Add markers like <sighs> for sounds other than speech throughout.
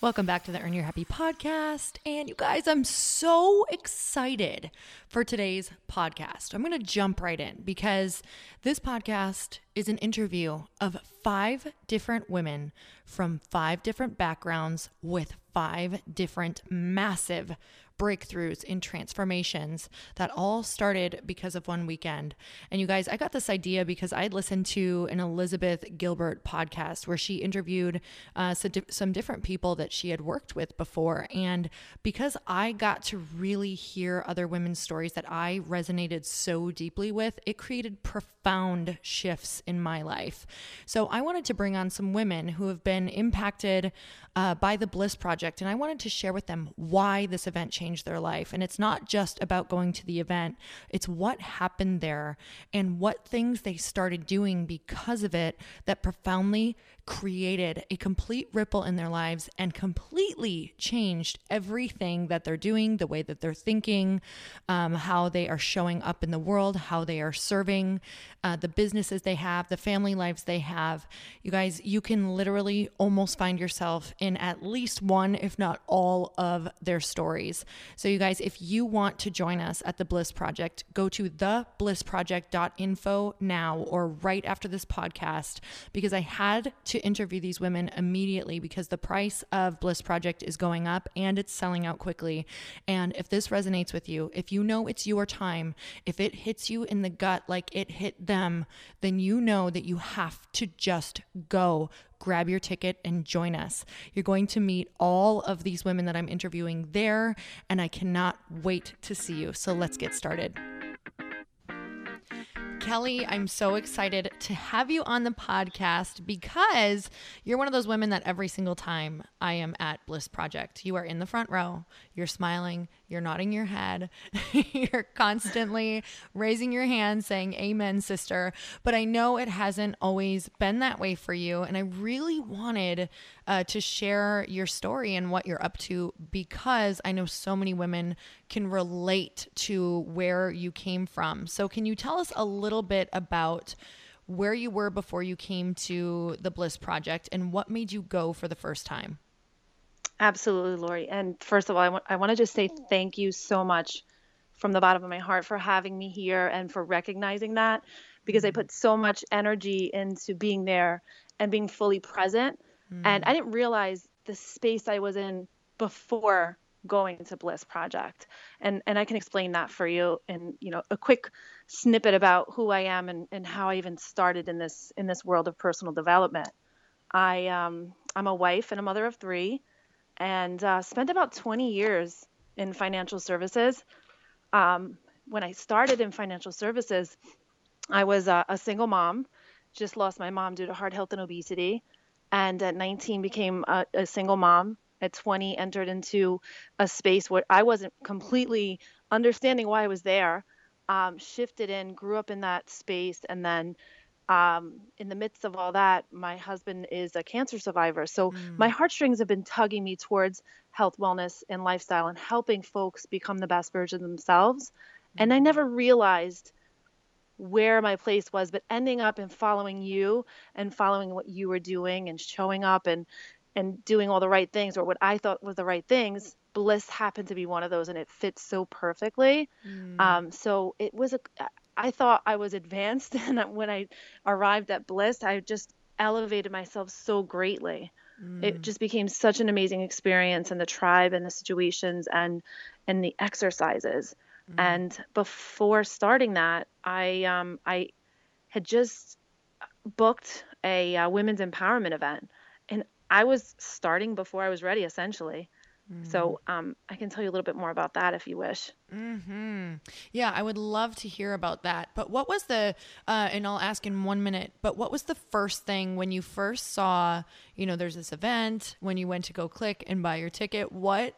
Welcome back to the Earn Your Happy podcast. And you guys, I'm so excited for today's podcast. I'm going to jump right in because this podcast is an interview of five different women from five different backgrounds with five different massive breakthroughs in transformations that all started because of one weekend. And you guys, I got this idea because I listened to an Elizabeth Gilbert podcast where she interviewed uh, some different people that she had worked with before. And because I got to really hear other women's stories that I resonated so deeply with, it created profound shifts in my life. So I wanted to bring on some women who have been impacted uh, by the Bliss Project, and I wanted to share with them why this event changed their life. And it's not just about going to the event, it's what happened there and what things they started doing because of it that profoundly created a complete ripple in their lives and completely changed everything that they're doing, the way that they're thinking, um, how they are showing up in the world, how they are serving, uh, the businesses they have, the family lives they have. You guys, you can literally almost find yourself in at least one, if not all, of their stories. So, you guys, if you want to join us at the Bliss Project, go to theblissproject.info now or right after this podcast because I had to interview these women immediately because the price of Bliss Project is going up and it's selling out quickly. And if this resonates with you, if you know it's your time, if it hits you in the gut like it hit them, then you know that you have to just go grab your ticket and join us. You're going to meet all of these women that I'm interviewing there, and I cannot wait to see you. So let's get started. Kelly, I'm so excited to have you on the podcast because you're one of those women that every single time I am at Bliss Project, you are in the front row, you're smiling, you're nodding your head, <laughs> you're constantly raising your hand saying, Amen, sister. But I know it hasn't always been that way for you. And I really wanted uh, to share your story and what you're up to because I know so many women can relate to where you came from. So, can you tell us a little bit about? Where you were before you came to the Bliss Project and what made you go for the first time? Absolutely, Lori. And first of all, I want to just say thank you so much from the bottom of my heart for having me here and for recognizing that because I mm-hmm. put so much energy into being there and being fully present. Mm. And I didn't realize the space I was in before going to Bliss Project. And and I can explain that for you in, you know, a quick snippet about who I am and, and how I even started in this in this world of personal development. I um I'm a wife and a mother of three and uh, spent about 20 years in financial services. Um, when I started in financial services, I was a, a, single mom, just lost my mom due to heart health and obesity, and at 19 became a, a single mom. At 20, entered into a space where I wasn't completely understanding why I was there. Um, shifted in, grew up in that space, and then um, in the midst of all that, my husband is a cancer survivor. So mm. my heartstrings have been tugging me towards health, wellness, and lifestyle and helping folks become the best version of themselves. Mm. And I never realized where my place was, but ending up and following you and following what you were doing and showing up and and doing all the right things or what I thought was the right things, Bliss happened to be one of those, and it fits so perfectly. Mm. Um, so it was a I thought I was advanced, <laughs> and when I arrived at Bliss, I just elevated myself so greatly. Mm. It just became such an amazing experience, and the tribe, and the situations, and and the exercises. And before starting that, I um, I had just booked a uh, women's empowerment event, and I was starting before I was ready, essentially. So um, I can tell you a little bit more about that if you wish. Mm-hmm. Yeah, I would love to hear about that. But what was the, uh, and I'll ask in one minute, but what was the first thing when you first saw, you know, there's this event, when you went to go click and buy your ticket? What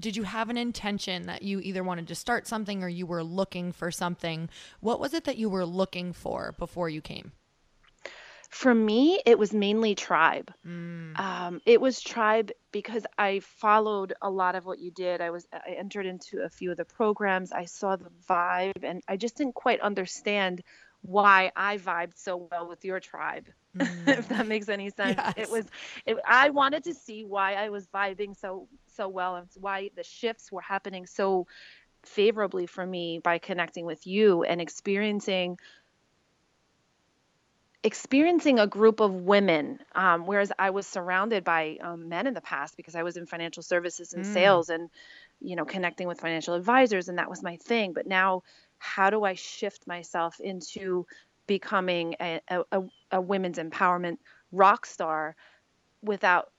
did you have an intention that you either wanted to start something or you were looking for something? What was it that you were looking for before you came? For me, it was mainly tribe. Um, it was tribe because I followed a lot of what you did. I was I entered into a few of the programs. I saw the vibe, and I just didn't quite understand why I vibed so well with your tribe. <laughs> if that makes any <laughs> sense. It was. It, I wanted to see why I was vibing so so well, and why the shifts were happening so favorably for me by connecting with you and experiencing experiencing a group of women, um, whereas I was surrounded by um, men in the past because I was in financial services and sales and, you know, connecting with financial advisors, and that was my thing. But now, how do I shift myself into becoming a, a, a, women's empowerment rock star without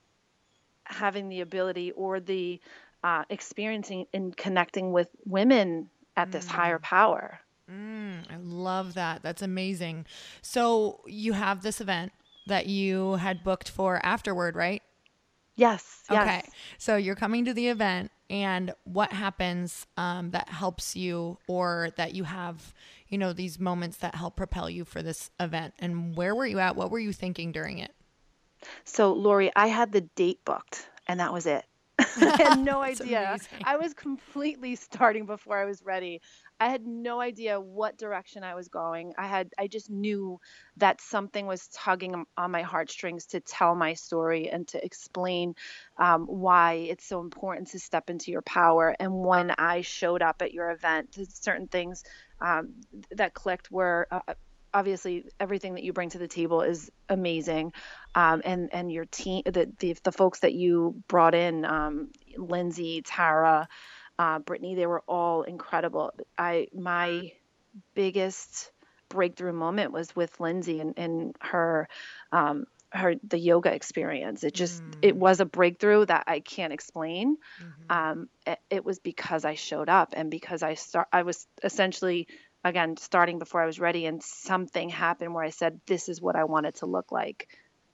having the ability or the uh, experiencing and connecting with women at this higher power? Mm, I love that. That's amazing. So you have this event that you had booked for afterward, right? Yes. Yes. Okay. So you're coming to the event, and what happens um, that helps you, or that you have, you know, these moments that help propel you for this event? And where were you at? What were you thinking during it? So, Lori, I had the date booked, and that was it. <laughs> I had no <laughs> idea. I was completely starting before I was ready. I had no idea what direction I was going. I had I just knew that something was tugging on on my heartstrings to tell my story and to explain um, why it's so important to step into your power. And when I showed up at your event, certain things um, that clicked were. Uh, obviously everything that you bring to the table is amazing. Um, and and your team the, the the folks that you brought in um, lindsay tara uh, brittany they were all incredible. I my biggest breakthrough moment was with lindsay and, and her um, her the yoga experience. It just it was a breakthrough that i can't explain. Um, it, it was because i showed up and because i start i was essentially again starting before i was ready and something happened where i said this is what i want it to look like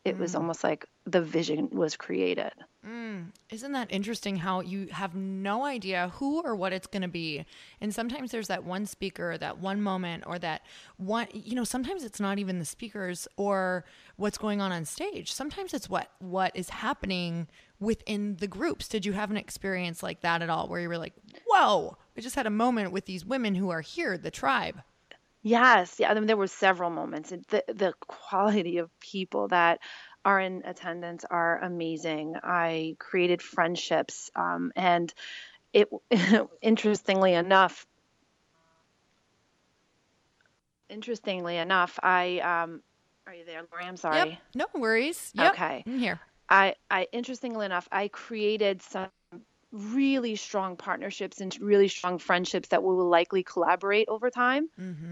it was mm. almost like the vision was created mm. Isn't that interesting how you have no idea who or what it's going to be? And sometimes there's that one speaker, that one moment, or that one, you know, sometimes it's not even the speakers or what's going on on stage. Sometimes it's what what is happening within the groups. Did you have an experience like that at all where you were like, "Whoa, I just had a moment with these women who are here, the tribe." Yes, yeah. I mean, there were several moments. The the quality of people that are in attendance are amazing. I created friendships, um, and it <laughs> interestingly enough, interestingly enough, I um, are you there, Lori? I'm sorry. Yep, no worries. Yep, Okay. I'm here. I, I interestingly enough, I created some really strong partnerships and really strong friendships that we will likely collaborate over time.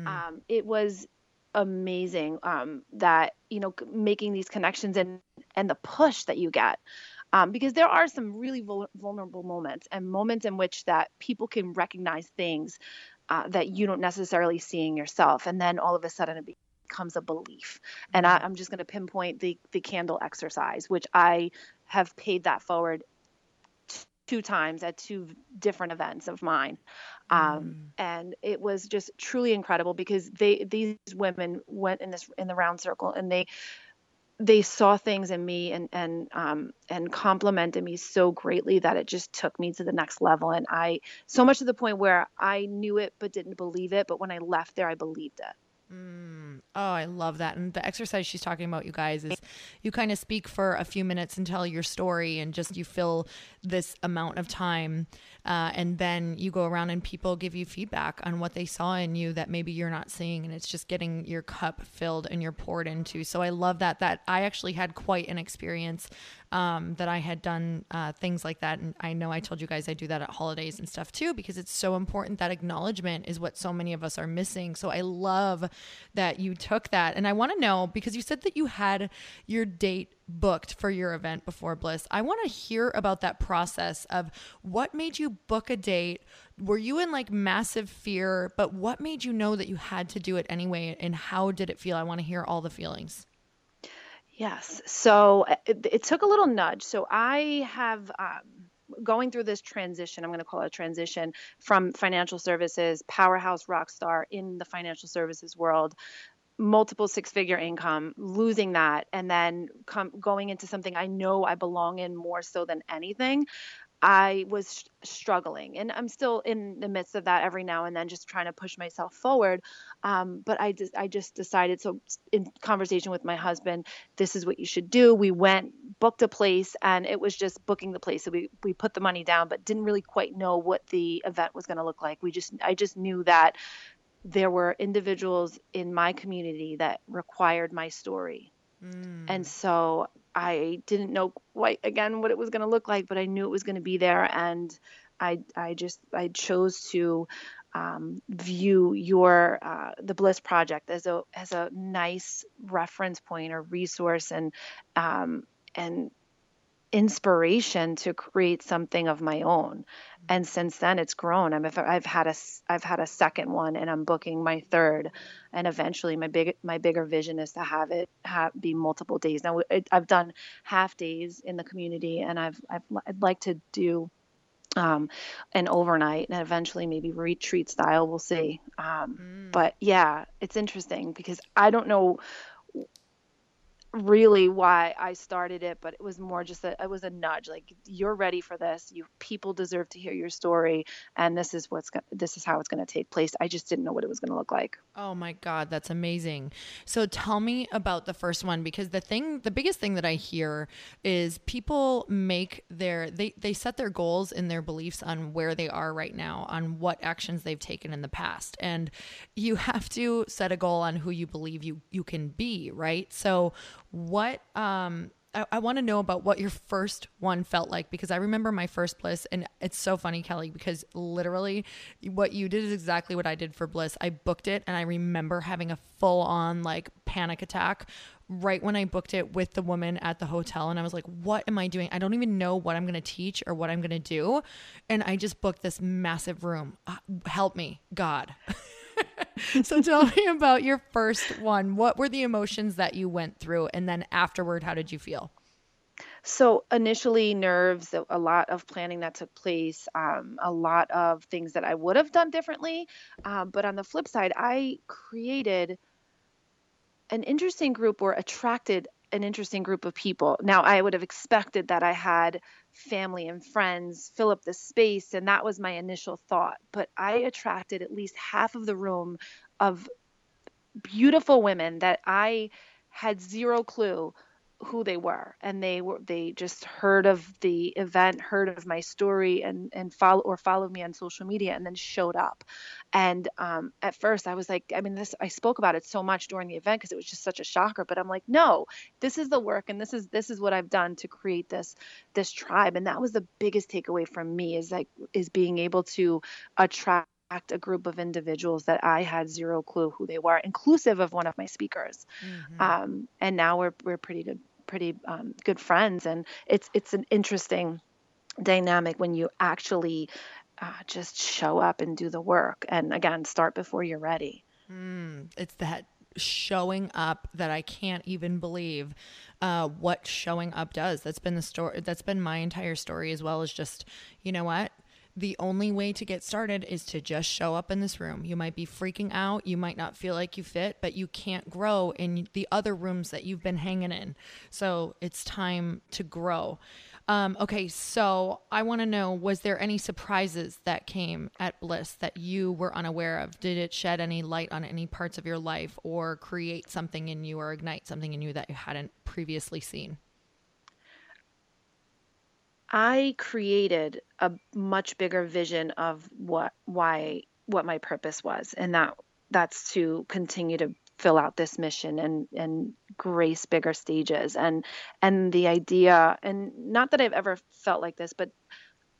Um, it was amazing um, that you know making these connections and and the push that you get. Um, because there are some really vul- vulnerable moments and moments in which that people can recognize things uh, that you don't necessarily see in yourself, and then all of a sudden it becomes a belief. And I, I'm just going to pinpoint the the candle exercise, which I have paid that forward two times at two different events of mine. Um, and it was just truly incredible because they these women went in this in the round circle and they they saw things in me and and um, and complimented me so greatly that it just took me to the next level and I so much to the point where I knew it but didn't believe it but when I left there I believed it. Mm. Oh, I love that. And the exercise she's talking about, you guys, is you kind of speak for a few minutes and tell your story, and just you fill this amount of time. Uh, and then you go around and people give you feedback on what they saw in you that maybe you're not seeing. And it's just getting your cup filled and you're poured into. So I love that. That I actually had quite an experience um, that I had done uh, things like that. And I know I told you guys I do that at holidays and stuff too, because it's so important. That acknowledgement is what so many of us are missing. So I love that you took that. And I want to know because you said that you had your date booked for your event before Bliss. I want to hear about that process of what made you book a date. Were you in like massive fear, but what made you know that you had to do it anyway? And how did it feel? I want to hear all the feelings. Yes. So it, it took a little nudge. So I have um, going through this transition. I'm going to call it a transition from financial services, powerhouse rock star in the financial services world, multiple six figure income, losing that, and then come, going into something I know I belong in more so than anything. I was struggling, and I'm still in the midst of that every now and then, just trying to push myself forward. Um, but I just, I just decided. So, in conversation with my husband, this is what you should do. We went, booked a place, and it was just booking the place. So we we put the money down, but didn't really quite know what the event was going to look like. We just, I just knew that there were individuals in my community that required my story. Mm. And so I didn't know quite again what it was going to look like, but I knew it was going to be there, and I I just I chose to um, view your uh, the Bliss Project as a as a nice reference point or resource and um, and inspiration to create something of my own. And since then it's grown. I have I've had a I've had a second one and I'm booking my third. And eventually my big my bigger vision is to have it have, be multiple days. Now it, I've done half days in the community and I've, I've I'd like to do um, an overnight and eventually maybe retreat style we'll see. Um, mm. but yeah it's interesting because I don't know really why I started it, but it was more just a it was a nudge. Like you're ready for this. You people deserve to hear your story, and this is what's this is how it's going to take place. I just didn't know what it was going to look like. Oh my god, that's amazing. So tell me about the first one because the thing, the biggest thing that I hear is people make their they they set their goals and their beliefs on where they are right now, on what actions they've taken in the past, and you have to set a goal on who you believe you you can be, right? So what um I, I want to know about what your first one felt like because I remember my first bliss and it's so funny, Kelly, because literally what you did is exactly what I did for bliss. I booked it and I remember having a full on like panic attack right when I booked it with the woman at the hotel. And I was like, what am I doing? I don't even know what I'm going to teach or what I'm going to do. And I just booked this massive room. Uh, help me, God. <laughs> <laughs> so tell me about your first one. What were the emotions that you went through? And then afterward, how did you feel? So initially, nerves, a lot of planning that took place, um, a lot of things that I would have done differently. Um, but on the flip side, I created an interesting group or attracted an interesting group of people. Now, I would have expected that I had family and friends fill up the space, and that was my initial thought. But I attracted at least half of the room of beautiful women that I had zero clue who they were and they were they just heard of the event heard of my story and and follow or followed me on social media and then showed up and um, at first i was like i mean this i spoke about it so much during the event because it was just such a shocker but i'm like no this is the work and this is this is what i've done to create this this tribe and that was the biggest takeaway from me is like is being able to attract a group of individuals that I had zero clue who they were, inclusive of one of my speakers. Mm-hmm. Um, and now we're we're pretty good pretty um, good friends, and it's it's an interesting dynamic when you actually uh, just show up and do the work. And again, start before you're ready. Mm, it's that showing up that I can't even believe uh, what showing up does. That's been the story. That's been my entire story as well as just, you know what? The only way to get started is to just show up in this room. You might be freaking out. You might not feel like you fit, but you can't grow in the other rooms that you've been hanging in. So it's time to grow. Um, okay, so I want to know was there any surprises that came at Bliss that you were unaware of? Did it shed any light on any parts of your life or create something in you or ignite something in you that you hadn't previously seen? I created a much bigger vision of what why what my purpose was and that that's to continue to fill out this mission and and grace bigger stages. And and the idea and not that I've ever felt like this but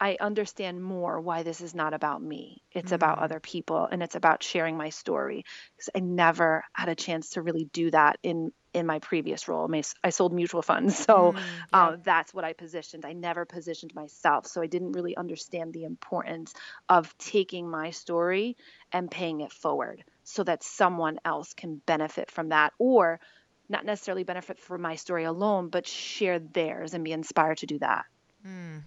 I understand more why this is not about me. It's mm-hmm. about other people and it's about sharing my story. Because I never had a chance to really do that in in my previous role. I sold mutual funds, <laughs> so mm, yeah. uh, that's what I positioned. I never positioned myself, so I didn't really understand the importance of taking my story and paying it forward so that someone else can benefit from that or not necessarily benefit from my story alone, but share theirs and be inspired to do that. Mm.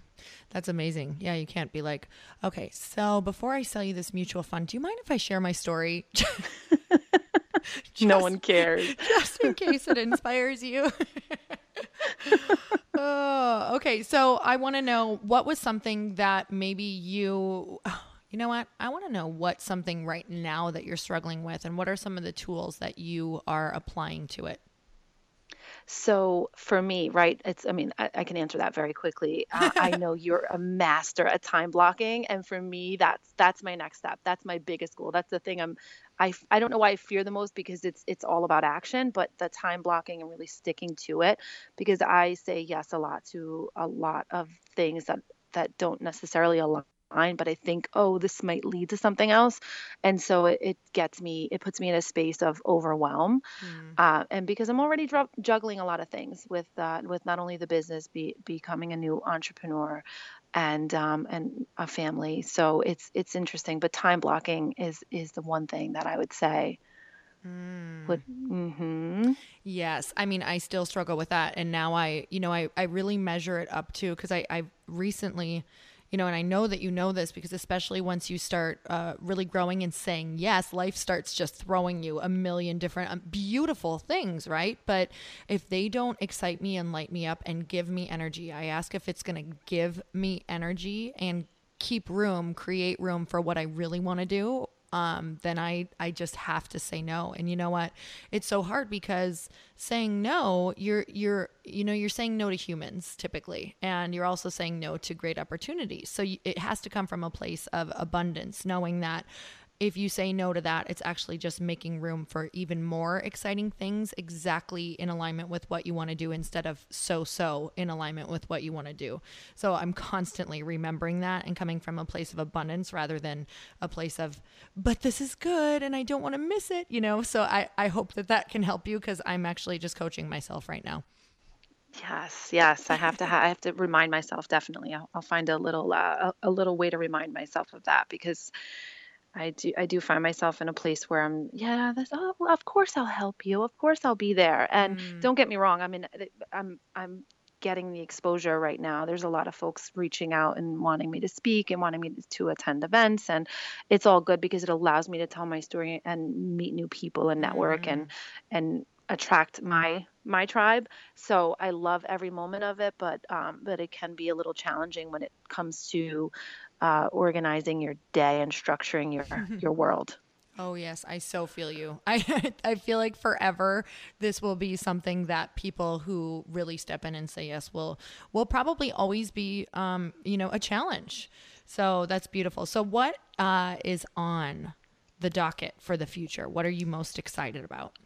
That's amazing. Yeah, you can't be like, okay, so before I sell you this mutual fund, do you mind if I share my story? <laughs> just, no one cares. <laughs> Just in case it inspires you. <laughs> oh, okay. So I want to know what was something that maybe you, <sighs> you know what? I want to know what something right now that you're struggling with and what are some of the tools that you are applying to it? So for me, right, it's, I mean, I, I can answer that very quickly. Uh, I <laughs> know you're a master at time blocking. And for me, that's, that's my next step. That's my biggest goal. That's the thing I'm, I, I don't know why I fear the most because it's, it's all about action, but the time blocking and really sticking to it because I say yes a lot to a lot of things that, that don't necessarily align but I think, oh, this might lead to something else. And so it, it gets me, it puts me in a space of overwhelm. Mm. Uh, and because I'm already dr- juggling a lot of things with uh, with not only the business, be, becoming a new entrepreneur, and um, and a family. So it's it's interesting. But time blocking is is the one thing that I would say. Mm. Would, mm-hmm. Yes. I mean, I still struggle with that. And now I, you know, I, I really measure it up to, because I, I recently you know, and I know that you know this because especially once you start uh, really growing and saying yes, life starts just throwing you a million different um, beautiful things, right? But if they don't excite me and light me up and give me energy, I ask if it's going to give me energy and keep room, create room for what I really want to do um, then I I just have to say no. And you know what? It's so hard because saying no, you're you're you know you're saying no to humans typically, and you're also saying no to great opportunities. So you, it has to come from a place of abundance, knowing that if you say no to that, it's actually just making room for even more exciting things exactly in alignment with what you want to do instead of so so in alignment with what you want to do. So I'm constantly remembering that and coming from a place of abundance rather than a place of, but this is good and I don't want to miss it, you know? So I, I hope that that can help you because I'm actually just coaching myself right now. Yes, yes, I have to. Ha- I have to remind myself. Definitely, I'll, I'll find a little, uh, a, a little way to remind myself of that because I do I do find myself in a place where I'm yeah that's oh well, of course I'll help you of course I'll be there and mm. don't get me wrong I mean I'm I'm getting the exposure right now there's a lot of folks reaching out and wanting me to speak and wanting me to attend events and it's all good because it allows me to tell my story and meet new people and network mm. and and attract my my tribe so I love every moment of it but um but it can be a little challenging when it comes to uh, organizing your day and structuring your <laughs> your world. Oh yes, I so feel you. <laughs> I I feel like forever this will be something that people who really step in and say yes will will probably always be um you know a challenge. So that's beautiful. So what uh, is on the docket for the future? What are you most excited about?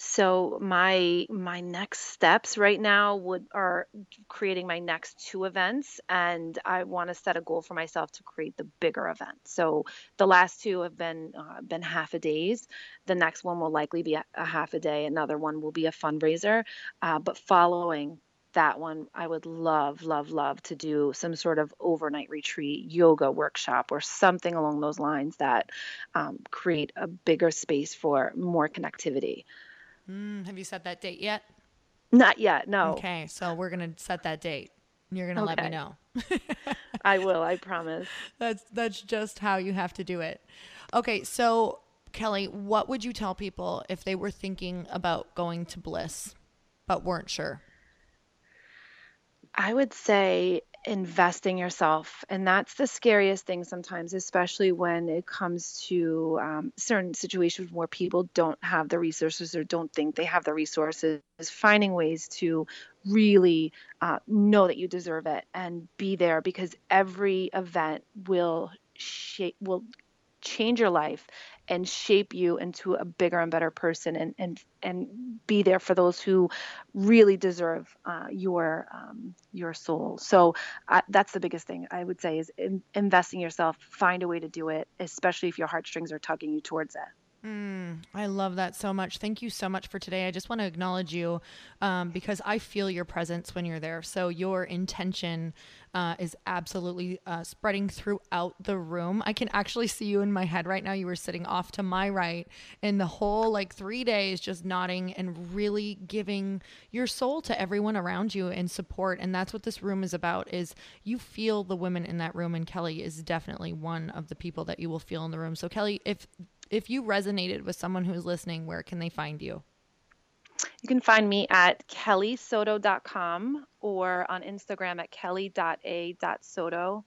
So my my next steps right now would are creating my next two events and I want to set a goal for myself to create the bigger event. So the last two have been uh, been half a days. The next one will likely be a, a half a day. Another one will be a fundraiser. Uh, but following that one, I would love, love, love to do some sort of overnight retreat, yoga workshop, or something along those lines that um, create a bigger space for more connectivity. Mm, have you set that date yet? Not yet. No. Okay, so we're gonna set that date. You're gonna okay. let me know. I will. I <laughs> promise. That's that's just how you have to do it. Okay, so Kelly, what would you tell people if they were thinking about going to Bliss but weren't sure? I would say investing yourself. And that's the scariest thing sometimes, especially when it comes to um, certain situations where people don't have the resources or don't think they have the resources. Finding ways to really uh, know that you deserve it and be there because every event will shape, will change your life and shape you into a bigger and better person and and and be there for those who really deserve uh, your um, your soul. So uh, that's the biggest thing i would say is in, investing yourself find a way to do it especially if your heartstrings are tugging you towards it Mm, I love that so much. Thank you so much for today. I just want to acknowledge you um, because I feel your presence when you're there. So your intention uh, is absolutely uh, spreading throughout the room. I can actually see you in my head right now. You were sitting off to my right, and the whole like three days just nodding and really giving your soul to everyone around you in support. And that's what this room is about. Is you feel the women in that room, and Kelly is definitely one of the people that you will feel in the room. So Kelly, if if you resonated with someone who's listening, where can they find you? You can find me at kellysoto.com or on Instagram at kelly.a.soto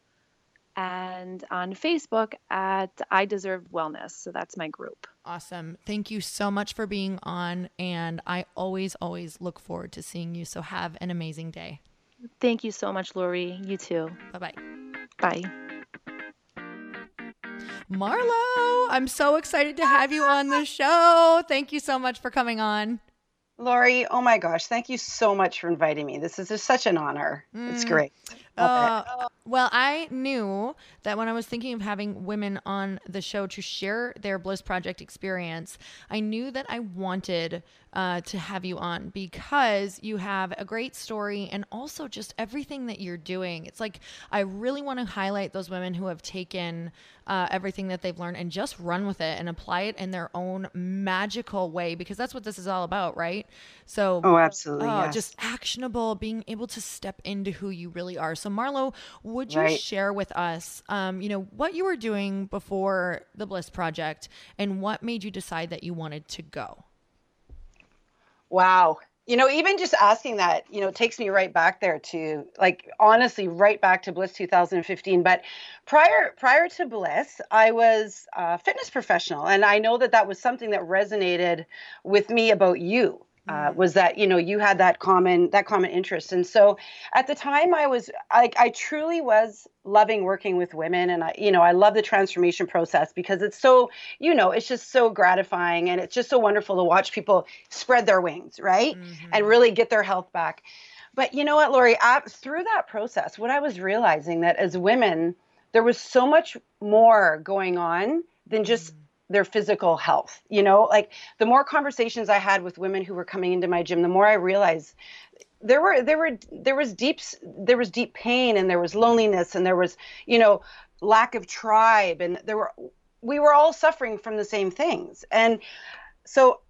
and on Facebook at I Deserve Wellness. So that's my group. Awesome. Thank you so much for being on. And I always, always look forward to seeing you. So have an amazing day. Thank you so much, Lori. You too. Bye-bye. Bye. Marlo, I'm so excited to have you on the show. Thank you so much for coming on. Lori, oh my gosh, thank you so much for inviting me. This is just such an honor. Mm. It's great. Uh, well, I knew that when I was thinking of having women on the show to share their Bliss Project experience, I knew that I wanted uh, to have you on because you have a great story and also just everything that you're doing. It's like I really want to highlight those women who have taken uh, everything that they've learned and just run with it and apply it in their own magical way because that's what this is all about, right? So, oh, absolutely, oh, yes. just actionable, being able to step into who you really are. So, Marlo, would you right. share with us, um, you know, what you were doing before the Bliss Project and what made you decide that you wanted to go? Wow. You know, even just asking that, you know, takes me right back there to like honestly right back to Bliss 2015. But prior prior to Bliss, I was a fitness professional, and I know that that was something that resonated with me about you uh, mm. was that you know you had that common that common interest. And so at the time i was like I, I truly was loving working with women. And i you know i love the transformation process because it's so you know it's just so gratifying and it's just so wonderful to watch people spread their wings right? Mm-hmm. and really get their health back. But you know what lori? I, through that process what i was realizing that as women there was so much more going on than just their physical health. You know, like the more conversations I had with women who were coming into my gym, the more I realized there were there were there was deep there was deep pain and there was loneliness and there was you know lack of tribe and there were we were all suffering from the same things and so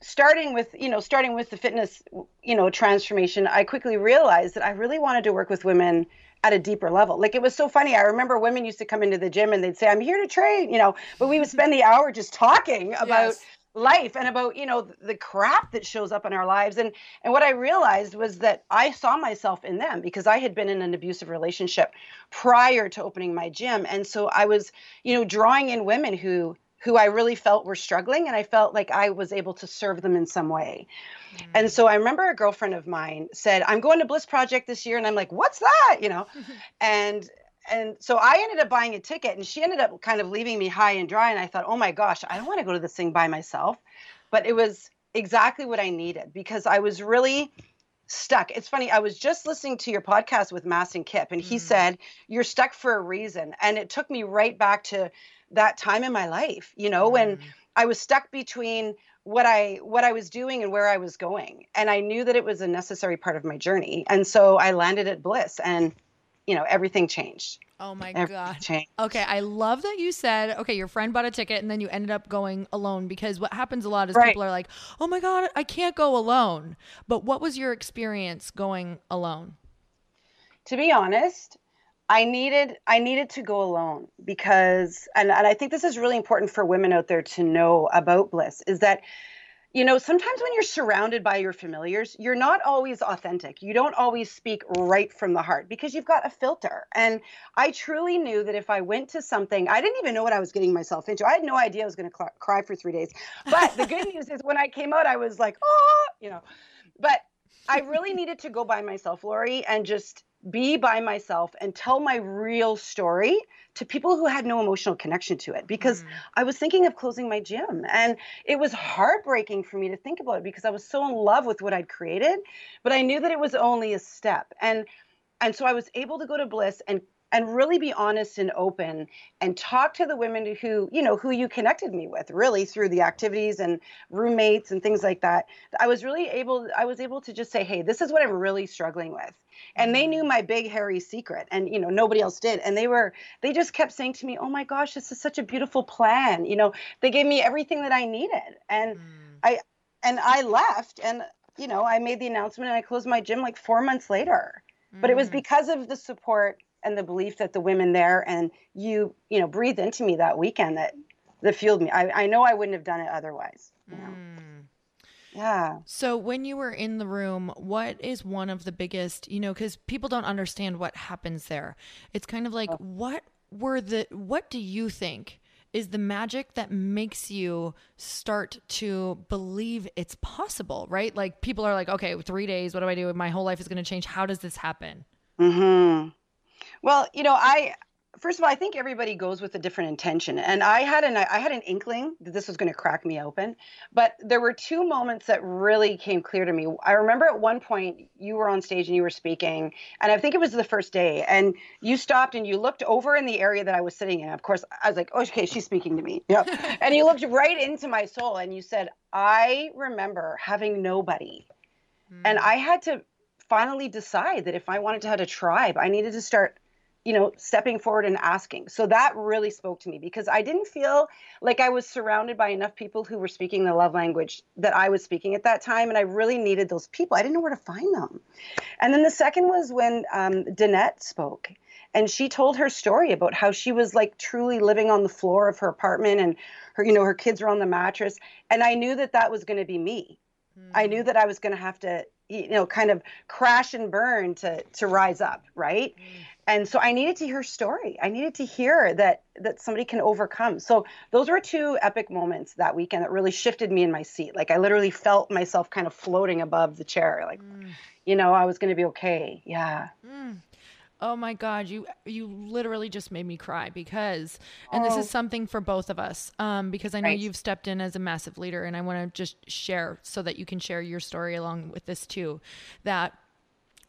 starting with you know starting with the fitness you know transformation i quickly realized that i really wanted to work with women at a deeper level. Like it was so funny. I remember women used to come into the gym and they'd say, I'm here to train, you know, but we would spend the hour just talking about yes. life and about, you know, the crap that shows up in our lives. And and what I realized was that I saw myself in them because I had been in an abusive relationship prior to opening my gym. And so I was, you know, drawing in women who who I really felt were struggling and I felt like I was able to serve them in some way. Mm-hmm. And so I remember a girlfriend of mine said, "I'm going to Bliss Project this year." And I'm like, "What's that?" you know. <laughs> and and so I ended up buying a ticket and she ended up kind of leaving me high and dry and I thought, "Oh my gosh, I don't want to go to this thing by myself." But it was exactly what I needed because I was really stuck. It's funny, I was just listening to your podcast with Mastin Kipp and he mm. said, "You're stuck for a reason." And it took me right back to that time in my life, you know, mm. when I was stuck between what I what I was doing and where I was going. And I knew that it was a necessary part of my journey. And so I landed at Bliss and you know, everything changed. Oh my everything god. Changed. Okay, I love that you said, okay, your friend bought a ticket and then you ended up going alone because what happens a lot is right. people are like, "Oh my god, I can't go alone." But what was your experience going alone? To be honest, I needed I needed to go alone because and, and I think this is really important for women out there to know about bliss is that you know sometimes when you're surrounded by your familiars you're not always authentic. You don't always speak right from the heart because you've got a filter. And i truly knew that if i went to something i didn't even know what i was getting myself into. I had no idea i was going to cl- cry for three days. But the good <laughs> news is when i came out i was like oh you know. But i really needed to go by myself lori and just be by myself and tell my real story to people who had no emotional connection to it because mm. I was thinking of closing my gym. And it was heartbreaking for me to think about it because I was so in love with what I'd created but I knew that it was only a step. And and so I was able to go to Bliss and and really be honest and open and talk to the women who you know who you connected me with really through the activities and roommates and things like that. I was really able i was able to just say hey this is what i'm really struggling with and they knew mm-hmm. my big hairy secret and you know nobody else did and they were they just kept saying to me oh my gosh this is such a beautiful plan you know they gave me everything that i needed and mm. i and i left and you know i made the announcement and i closed my gym like four months later mm. but it was mm. because of the support and the belief that the women there and you you know breathed into me that weekend that that fueled me i, I know i wouldn't have done it otherwise you know? mm. Yeah so when you were in the room what is one of the biggest you know because people don't understand what happens there it's kind of like oh. what were the what do you think is the magic that makes you start to believe it's possible, right? Like people are like, okay, three days, what do I do? My whole life is going to change. How does this happen? Hmm. Well, you know, I first of all, I think everybody goes with a different intention, and I had an I had an inkling that this was going to crack me open, but there were two moments that really came clear to me. I remember at one point you were on stage and you were speaking, and I think it was the first day, and you stopped and you looked over in the area that I was sitting in. Of course, I was like, oh, okay, she's speaking to me. Yeah, <laughs> and you looked right into my soul, and you said, I remember having nobody, mm. and I had to finally decide that if I wanted to have a tribe, I needed to start you know, stepping forward and asking. So that really spoke to me because I didn't feel like I was surrounded by enough people who were speaking the love language that I was speaking at that time. And I really needed those people. I didn't know where to find them. And then the second was when um, Danette spoke. And she told her story about how she was like truly living on the floor of her apartment and her, you know, her kids were on the mattress. And I knew that that was going to be me. Mm. I knew hmm. that I was going to have to you know kind of crash and burn to to rise up right mm. And so i needed to hear story i needed to hear that that somebody can overcome so those were two epic moments that weekend that really shifted me in my seat like i literally felt myself kind of floating above the chair like mm. you know i was going to be okay yeah mm. Oh my God, you you literally just made me cry because, and oh. this is oh. something for both of us, um, because I know right. you've stepped in as a massive leader, and I want to just share so that you can share your story along with this too, that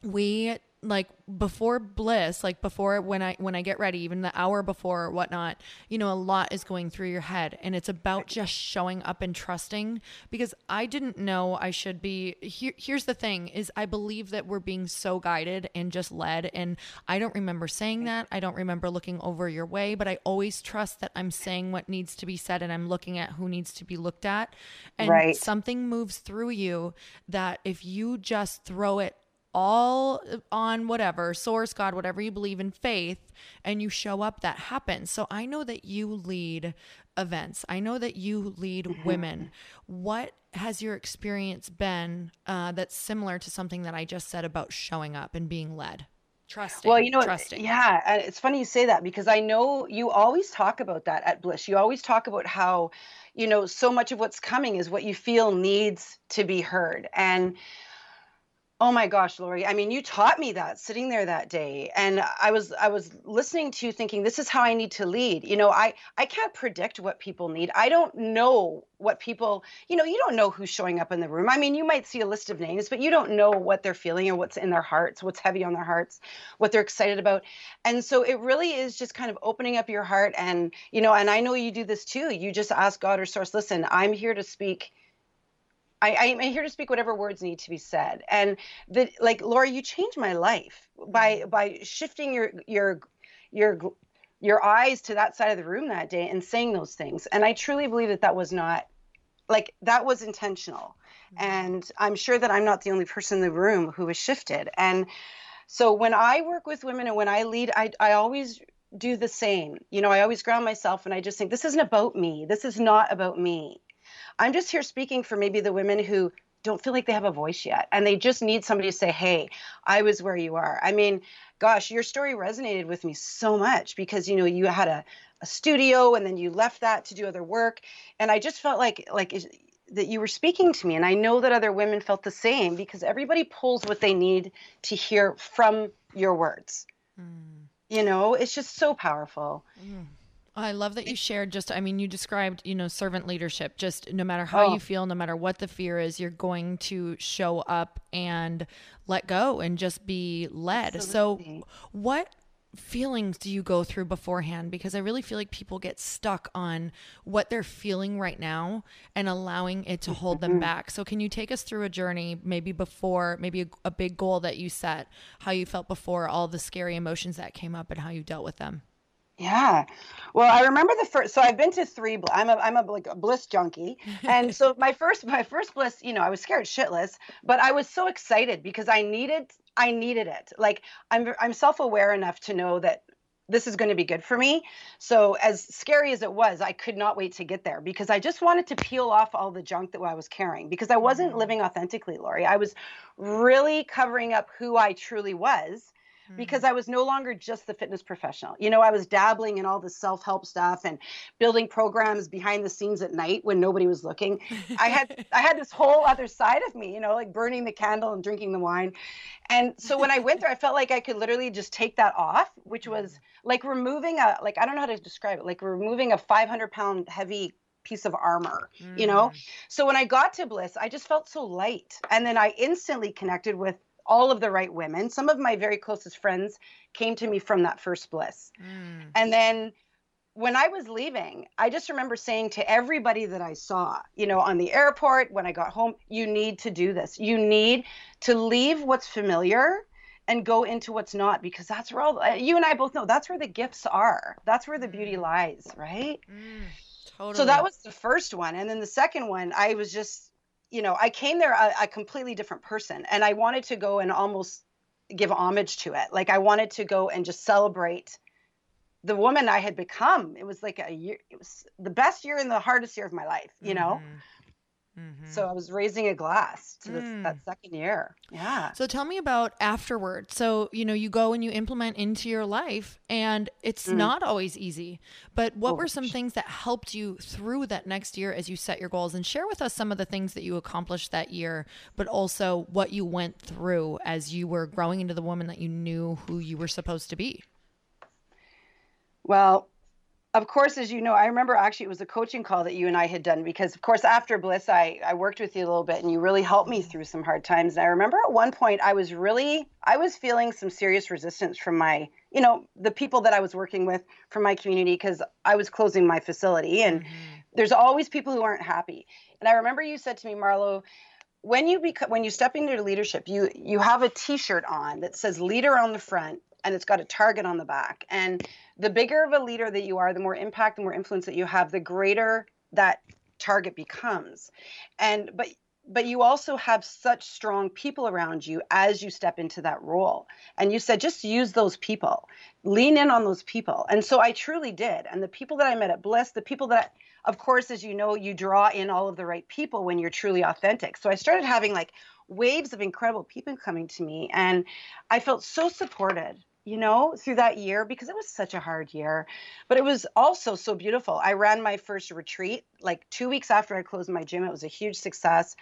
we like before bliss like before when i when i get ready even the hour before or whatnot you know a lot is going through your head. And it's about just showing up and trusting. Because i didn't know i should be here, here's the thing is i believe that we're being so guided and just led. And i don't remember saying that. I don't remember looking over your way. But i always trust that i'm saying what needs to be said and i'm looking at who needs to be looked at. And right. something moves through you that if you just throw it all on whatever source god whatever you believe in faith and you show up that happens. So i know that you lead events. I know that you lead mm-hmm. women. What has your experience been uh, that's similar to something that i just said about showing up and being led? Trusting well you know trusting. yeah and it's funny you say that because i know you always talk about that at bliss. You always talk about how you know so much of what's coming is what you feel needs to be heard. And Oh my gosh, Lori. I mean, you taught me that sitting there that day. And I was I was listening to you thinking this is how I need to lead. You know, I I can't predict what people need. I don't know what people, you know, you don't know who's showing up in the room. I mean, you might see a list of names, but you don't know what they're feeling or what's in their hearts, what's heavy on their hearts, what they're excited about. And so it really is just kind of opening up your heart and, you know, and I know you do this too. You just ask God or source, listen, I'm here to speak I, I'm here to speak whatever words need to be said. And the like, Laura, you changed my life by mm-hmm. by shifting your your your your eyes to that side of the room that day and saying those things. And I truly believe that that was not like that was intentional. Mm-hmm. And I'm sure that I'm not the only person in the room who was shifted. And so when I work with women and when I lead, I I always do the same. You know, I always ground myself and I just think this isn't about me. This is not about me. I'm just here speaking for maybe the women who don't feel like they have a voice yet and they just need somebody to say, Hey, I was where you are. I mean, gosh, your story resonated with me so much because, you know, you had a, a studio and then you left that to do other work. And I just felt like, like, that you were speaking to me and i know that other women felt the same because everybody pulls what they need to hear from your words. Mm. You know, it's just so powerful. Mm. I love that you shared just I mean you described, you know, servant leadership. Just no matter how oh. you feel, no matter what the fear is, you're going to show up and let go and just be led. Absolutely. So what feelings do you go through beforehand because i really feel like people get stuck on what they're feeling right now and allowing it to hold them mm-hmm. back so can you take us through a journey maybe before maybe a, a, big goal that you set how you felt before all the scary emotions that came up and how you dealt with them yeah. Well, I remember the first. So I've been to three. I'm a I'm a like a bliss junkie, and so my first my first bliss, you know, I was scared shitless, but I was so excited because I needed I needed it. Like I'm I'm self aware enough to know that this is going to be good for me. So as scary as it was, I could not wait to get there because I just wanted to peel off all the junk that I was carrying because I wasn't mm-hmm. living authentically, Lori. I was really covering up who I truly was because mm. I was no longer just the fitness professional. You know, I was dabbling in all the self help stuff and building programs behind the scenes at night when nobody was looking. I had <laughs> I had this whole other side of me, you know, like burning the candle and drinking the wine. And so when I went <laughs> there, I felt like I could literally just take that off, which was mm. like removing a like I don't know how to describe it, like removing a 500 pound heavy piece of armor, mm. you know? Mm. So when I got to Bliss, I just felt so light. And then I instantly connected with all of the right women. Some of my very closest friends came to me from that first bliss. Mm. And then when I was leaving, I just remember saying to everybody that I saw, you know, on the airport, when I got home, you need to do this. You need to leave what's familiar and go into what's not because that's where all you and I both know that's where the gifts are. That's where the beauty mm. lies, right? Mm, totally. So that was the first one. And then the second one, I was just you know, I came there a, a completely different person and I wanted to go and almost give homage to it. Like I wanted to go and just celebrate the woman I had become. It was like a year, it was the best year and the hardest year of my life, you know? Mm-hmm. Mm-hmm. So I was raising a glass to this, mm. that second year. Yeah. So tell me about afterward. So, you know, you go and you implement into your life and it's mm. not always easy. But what oh. were some things that helped you through that next year as you set your goals and share with us some of the things that you accomplished that year, but also what you went through as you were growing into the woman that you knew who you were supposed to be? Well, of course, as you know, I remember actually it was a coaching call that you and I had done because, of course, after Bliss, I, I worked with you a little bit and you really helped me through some hard times. And I remember at one point I was really, I was feeling some serious resistance from my, you know, the people that I was working with from my community because I was closing my facility and mm-hmm. there's always people who aren't happy. And I remember you said to me, Marlo, when you bec- when you step into leadership, you you have a T-shirt on that says leader on the front and it's got a target on the back. And the bigger of a leader that you are, the more impact, the more influence that you have, the greater that target becomes. And but but you also have such strong people around you as you step into that role. And you said just use those people. Lean in on those people. And so I truly did. And the people that I met at Bliss, the people that of course as you know, you draw in all of the right people when you're truly authentic. So I started having like waves of incredible people coming to me and I felt so supported you know, through that year because it was such a hard year. But it was also so beautiful. I ran my first retreat like two weeks after I closed my gym. It was a huge success.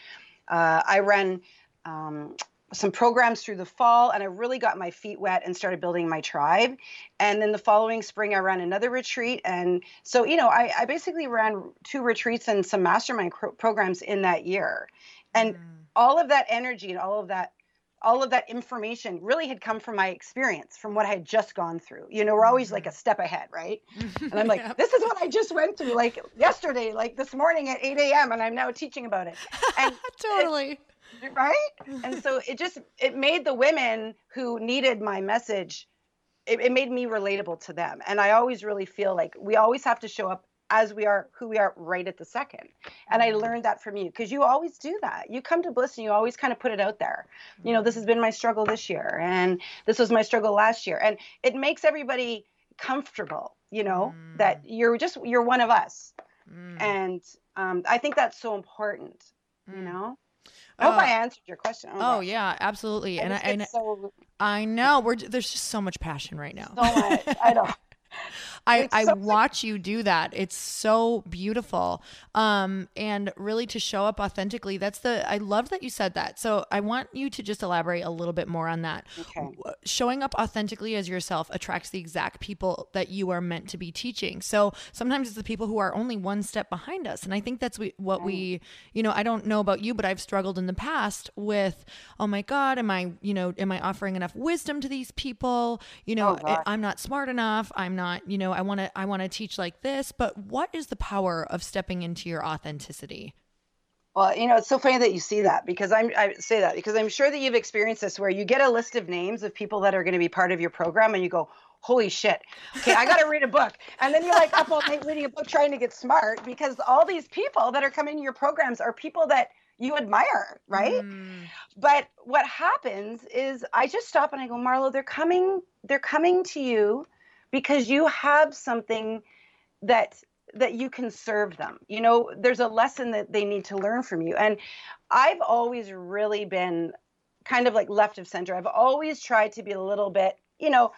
Uh, I ran um, some programs through the fall and I really got my feet wet and started building my tribe. And then the following spring, I ran another retreat. And so, you know, I, I basically ran two retreats and some mastermind programs in that year. And mm. all of that energy and all of that all of that information really had come from my experience, from what I had just gone through. You know, we're always like a mm-hmm. step ahead, right? <laughs> And I'm like, this is what I just went through, like yesterday, like this morning at 8 a.m., and I'm now teaching about it. And <laughs> totally. It, right? and so it just it made the women who needed my message, it, it made me relatable to them. And I always really feel like we always have to show up as we are who we are right at the second. And I mm-hmm. learned that from you because you always do that. You come to Bliss and you always kind of put it out there. You know, this has been my struggle this year and this was my struggle last year. And it makes everybody comfortable, you know, mm. that you're just you're one of us. Mm. And um, I think that's so important, mm. you know. I hope uh, I answered your question. Oh, oh yeah, absolutely. I and I, and so, I know we're there's just so much passion right now. So much. I know. <laughs> I, I <laughs> watch you do that. It's so beautiful. Um, and really to show up authentically. That's the, I love that you said that. So I want you to just elaborate a little bit more on that. Okay. Showing up authentically as yourself attracts the exact people that you are meant to be teaching. So sometimes it's the people who are only one step behind us. And I think that's what we, you know, I don't know about you, but I've struggled in the past with, oh my God, am I, you know, am I offering enough wisdom to these people? You know, Oh, I'm not smart enough. I'm not, you know, I want to, I want to teach like this. But what is the power of stepping into your authenticity? Well, you know, it's so funny that you see that because I'm I say that because I'm sure that you've experienced this where you get a list of names of people that are going to be part of your program and you go, "Holy shit. Okay, I got to read a book." And then you're like up all night reading a book trying to get smart because all these people that are coming to your programs are people that you admire, right? Mm. But what happens is I just stop and I go, "Marlo, they're coming they're coming to you because you have something that that you can serve them. You know, there's a lesson that they need to learn from you. And I've always really been kind of like left of center. I've always tried to be a little bit, you know,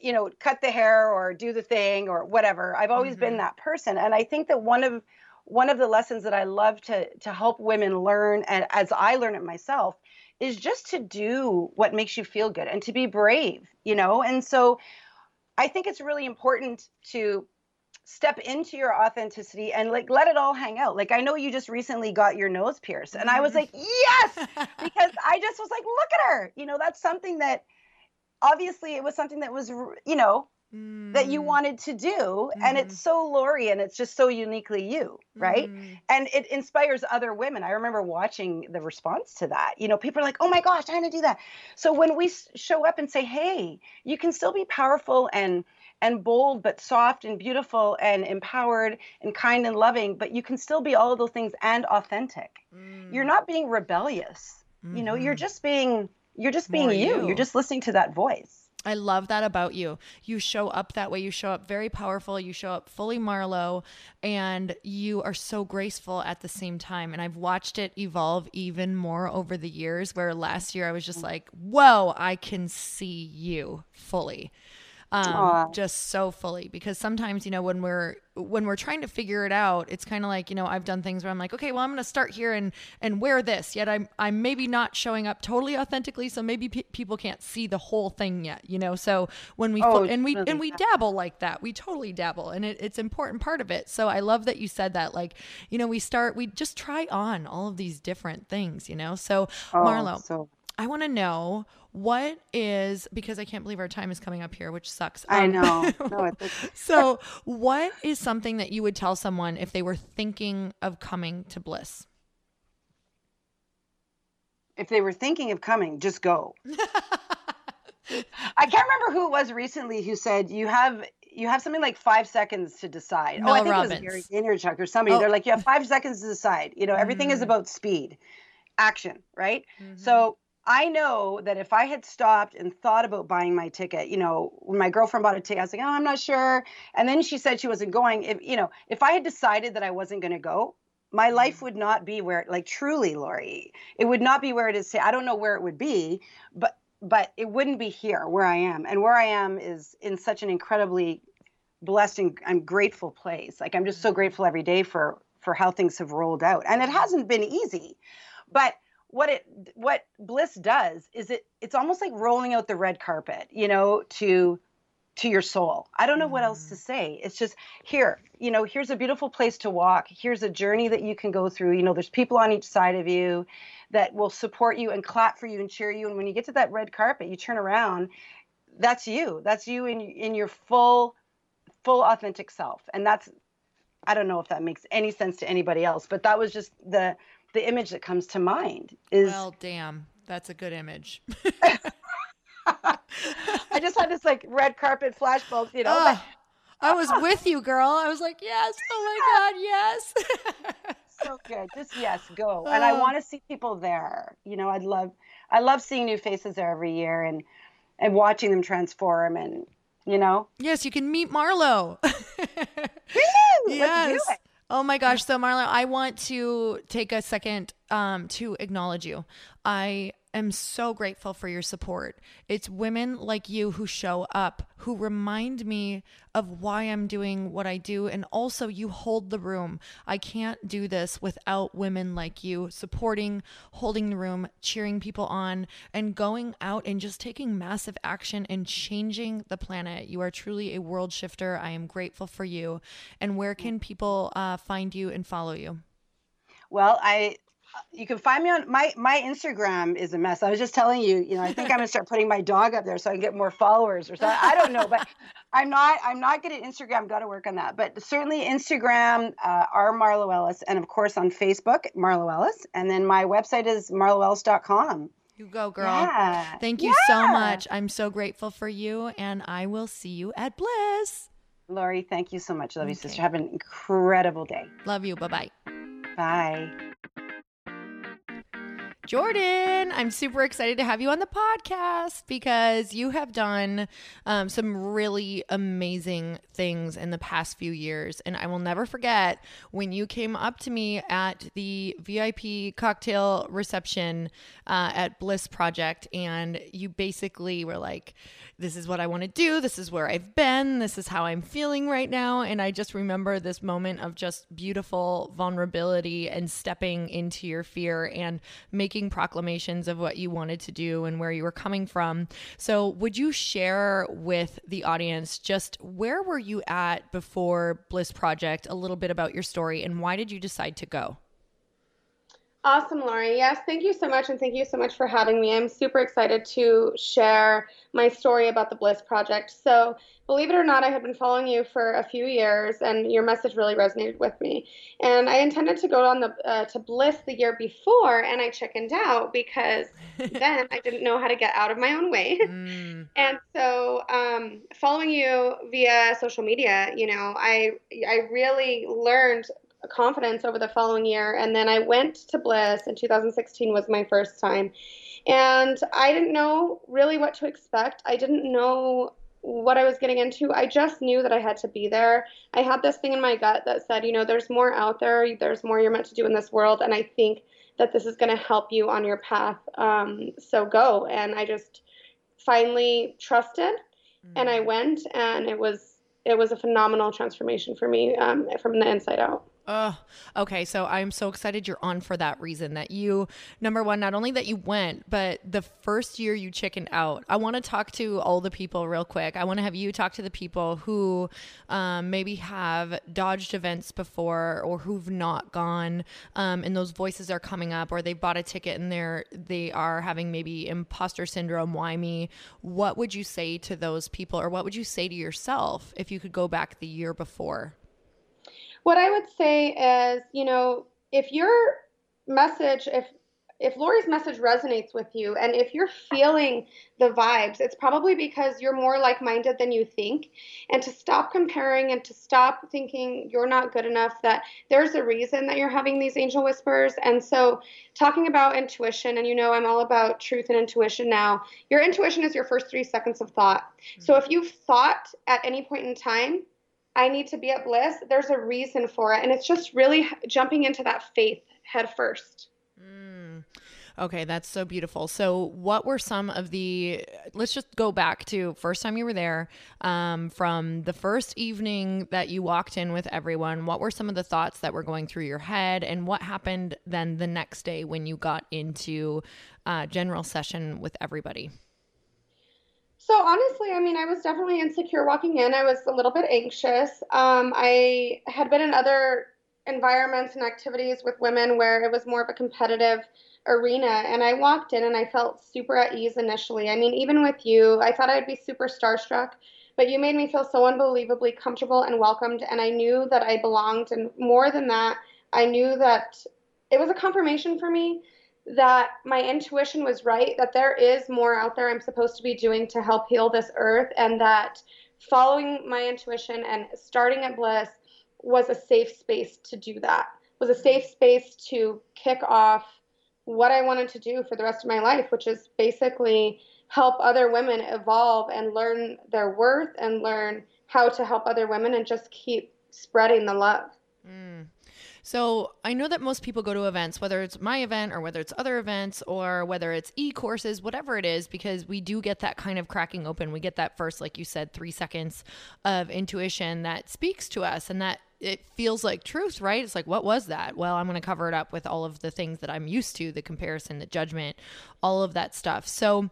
you know, cut the hair or do the thing or whatever. I've always Mhm. been that person. And I think that one of one of the lessons that I love to to help women learn and as I learn it myself is just to do what makes you feel good and to be brave, you know? And so I think it's really important to step into your authenticity and like let it all hang out. Like I know you just recently got your nose pierced and I was like, mm-hmm. "Yes!" <laughs> because I just was like, "Look at her." You know, that's something that obviously it was something that was, you know, that you Mm. wanted to do and Mhm. it's so Lori and it's just so uniquely you, right? Mm. and it inspires other women. I remember watching the response to that. You know, people are like, "Oh my gosh, I'm going to do that." So when we show up and say, "Hey, you can still be powerful and and bold, but soft and beautiful and empowered and kind and loving, but you can still be all of those things and authentic. You're Mm. not being rebellious. You know, you're Mhm. just being you're just being you. you. You're just listening to that voice. I love that about you. You show up that way. You show up very powerful. You show up fully Marlo, and you are so graceful at the same time. And I've watched it evolve even more over the years. Where last year I was just like, "Whoa, I can see you fully." um, just so fully because sometimes you know when we're when we're trying to figure it out it's kind of like you know i've done things where i'm like okay well i'm going to start here and and wear this yet i'm i'm maybe not showing up totally authentically so maybe pe- people can't see the whole thing yet you know? So when we Oh, fu- and we really, and we dabble like that we totally dabble and it, it's important part of it. So i love that you said that like you know we start we just try on all of these different things you know? So Oh, marlo so I want to know what is because I can't believe our time is coming up here, which sucks. I Um, know. <laughs> No, so, what is something that you would tell someone if they were thinking of coming to Bliss? if they were thinking of coming, just go. <laughs> I can't remember who it was recently who said you have you have something like five seconds to decide. Mel oh, I think Robbins. it was Gary Vaynerchuk or somebody. Oh. They're like, you have five seconds to decide. You know, everything is Mm. about speed, action, right? So I know that if I had stopped and thought about buying my ticket, you know, when my girlfriend bought a ticket, I was like, oh, I'm not sure. And then she said she wasn't going. If you know, if I had decided that I wasn't going to go, my life mm-hmm. would not be where, like, truly, Lori, it would not be where it is today. I don't know where it would be, but but it wouldn't be here where I am. And where I am is in such an incredibly blessed and I'm grateful place. Like I'm just so mm-hmm. grateful every day for for how things have rolled out. And it hasn't been easy. But what it what bliss does is it it's almost like rolling out the red carpet, you know, to to your soul. I don't know what else to mm-hmm. say. It's just here, you know, here's a beautiful place to walk. Here's a journey that you can go through. You know, there's people on each side of you that will support you and clap for you and cheer you. And when you get to that red carpet, you turn around, that's you. That's you in in your full full authentic self. And that's I don't know if that makes any sense to anybody else, but that was just the the image that comes to mind is Well, damn, that's a good image. <laughs> <laughs> I just had this like red carpet flashbulb, you know. but- I was <laughs> with you, girl. I was like, yes. Oh my God, yes. so good. Just yes, go. And I want to see people there. You know, I'd love I love seeing new faces there every year and and watching them transform and you know. yes, you can meet Marlo. Yes. Let's do it. Oh my gosh. So Marlo, I want to take a second um, to acknowledge you. I am so grateful for your support. It's women like you who show up, who remind me of why I'm doing what I do. And also, you hold the room. I can't do this without women like you supporting, holding the room, cheering people on, and going out and just taking massive action and changing the planet. You are truly a world shifter. I am grateful for you. And where can people uh, find you and follow you? Well, I you can find me on my my Instagram is a mess. I was just telling you, you know, I think I'm gonna start putting my dog up there so I can get more followers or something. I don't know, but <laughs> I'm not I'm not good at Instagram. I've Got to work on that. But certainly Instagram, uh, are Marlo Ellis, and of course on Facebook, Marlo Ellis, and then my website is marloellis.com. You go, girl. Yeah. Thank you yeah. so much. I'm so grateful for you, and I will see you at Bliss. Lori, thank you so much. Love okay. you, sister. Have an incredible day. Love you. Bye-bye. Bye. Jordan, I'm super excited to have you on the podcast because you have done um, some really amazing things in the past few years. And I will never forget when you came up to me at the VIP cocktail reception uh, at Bliss Project, and you basically were like, this is what I want to do. This is where I've been. This is how I'm feeling right now. And I just remember this moment of just beautiful vulnerability and stepping into your fear and making proclamations of what you wanted to do and where you were coming from. So, would you share with the audience just where were you at before Bliss Project, a little bit about your story, and why did you decide to go? Awesome, Lori. Yes, thank you so much. And thank you so much for having me. I'm super excited to share my story about the Bliss Project. So, believe it or not, I had been following you for a few years, and your message really resonated with me. And I intended to go on the uh, to Bliss the year before, and I chickened out because <laughs> then I didn't know how to get out of my own way. Mm. <laughs> and so, um, following you via social media, you know, I I really learned confidence over the following year. And then I went to Bliss in 2016 was my first time. And I didn't know really what to expect. I didn't know what I was getting into. I just knew that I had to be there. I had this thing in my gut that said, you know, there's more out there. There's more you're meant to do in this world. And I think that this is going to help you on your path. Um, so go. And I just finally trusted mm-hmm. and I went and it was it was a phenomenal transformation for me um, from the inside out. Oh, okay. So I'm so excited you're on for that reason that you, number one, not only that you went, but the first year you chickened out. I want to talk to all the people real quick. I want to have you talk to the people who um, maybe have dodged events before or who've not gone, um, and those voices are coming up, or they bought a ticket and they're they are having maybe imposter syndrome. Why me? What would you say to those people, or what would you say to yourself if you could go back the year before? What I would say is, you know, if your message, if if Lori's message resonates with you and if you're feeling the vibes, it's probably because you're more like minded than you think. And to stop comparing and to stop thinking you're not good enough, that there's a reason that you're having these angel whispers. And so, talking about intuition, and you know, I'm all about truth and intuition now. Your intuition is your first three seconds of thought. Mm-hmm. So, if you've thought at any point in time, I need to be at bliss, there's a reason for it. And it's just really jumping into that faith head first. Mm. Okay, that's so beautiful. So, what were some of the? Let's just go back to first time you were there. Um, from the first evening that you walked in with everyone, what were some of the thoughts that were going through your head, and what happened then the next day when you got into uh, general session with everybody? So honestly, I mean, I was definitely insecure walking in. I was a little bit anxious. Um, I had been in other environments and activities with women where it was more of a competitive arena, and I walked in and I felt super at ease initially. I mean, even with you, I thought I'd be super starstruck, but you made me feel so unbelievably comfortable and welcomed, and I knew that I belonged. And more than that, I knew that it was a confirmation for me that my intuition was right, that there is more out there I'm supposed to be doing to help heal this earth, and that following my intuition and starting at Bliss was a safe space to do that, was a safe space to kick off what I wanted to do for the rest of my life, which is basically help other women evolve and learn their worth and learn how to help other women and just keep spreading the love. Mm. So I know that most people go to events, whether it's my event or whether it's other events or whether it's e courses, whatever it is, because we do get that kind of cracking open. We get that first, like you said, three seconds of intuition that speaks to us and that it feels like truth, right? It's like, what was that? Well, I'm going to cover it up with all of the things that I'm used to the comparison, the judgment, all of that stuff. So,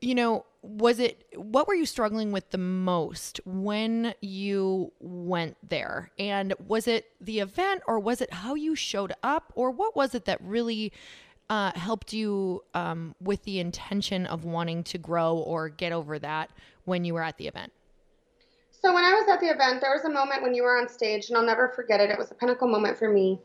you know, was it what were you struggling with the most when you went there? And was it the event or was it how you showed up or what was it that really uh, helped you um, with the intention of wanting to grow or get over that when you were at the event? So when I was at the event, there was a moment when you were on stage, and I'll never forget it. It was a pinnacle moment for me.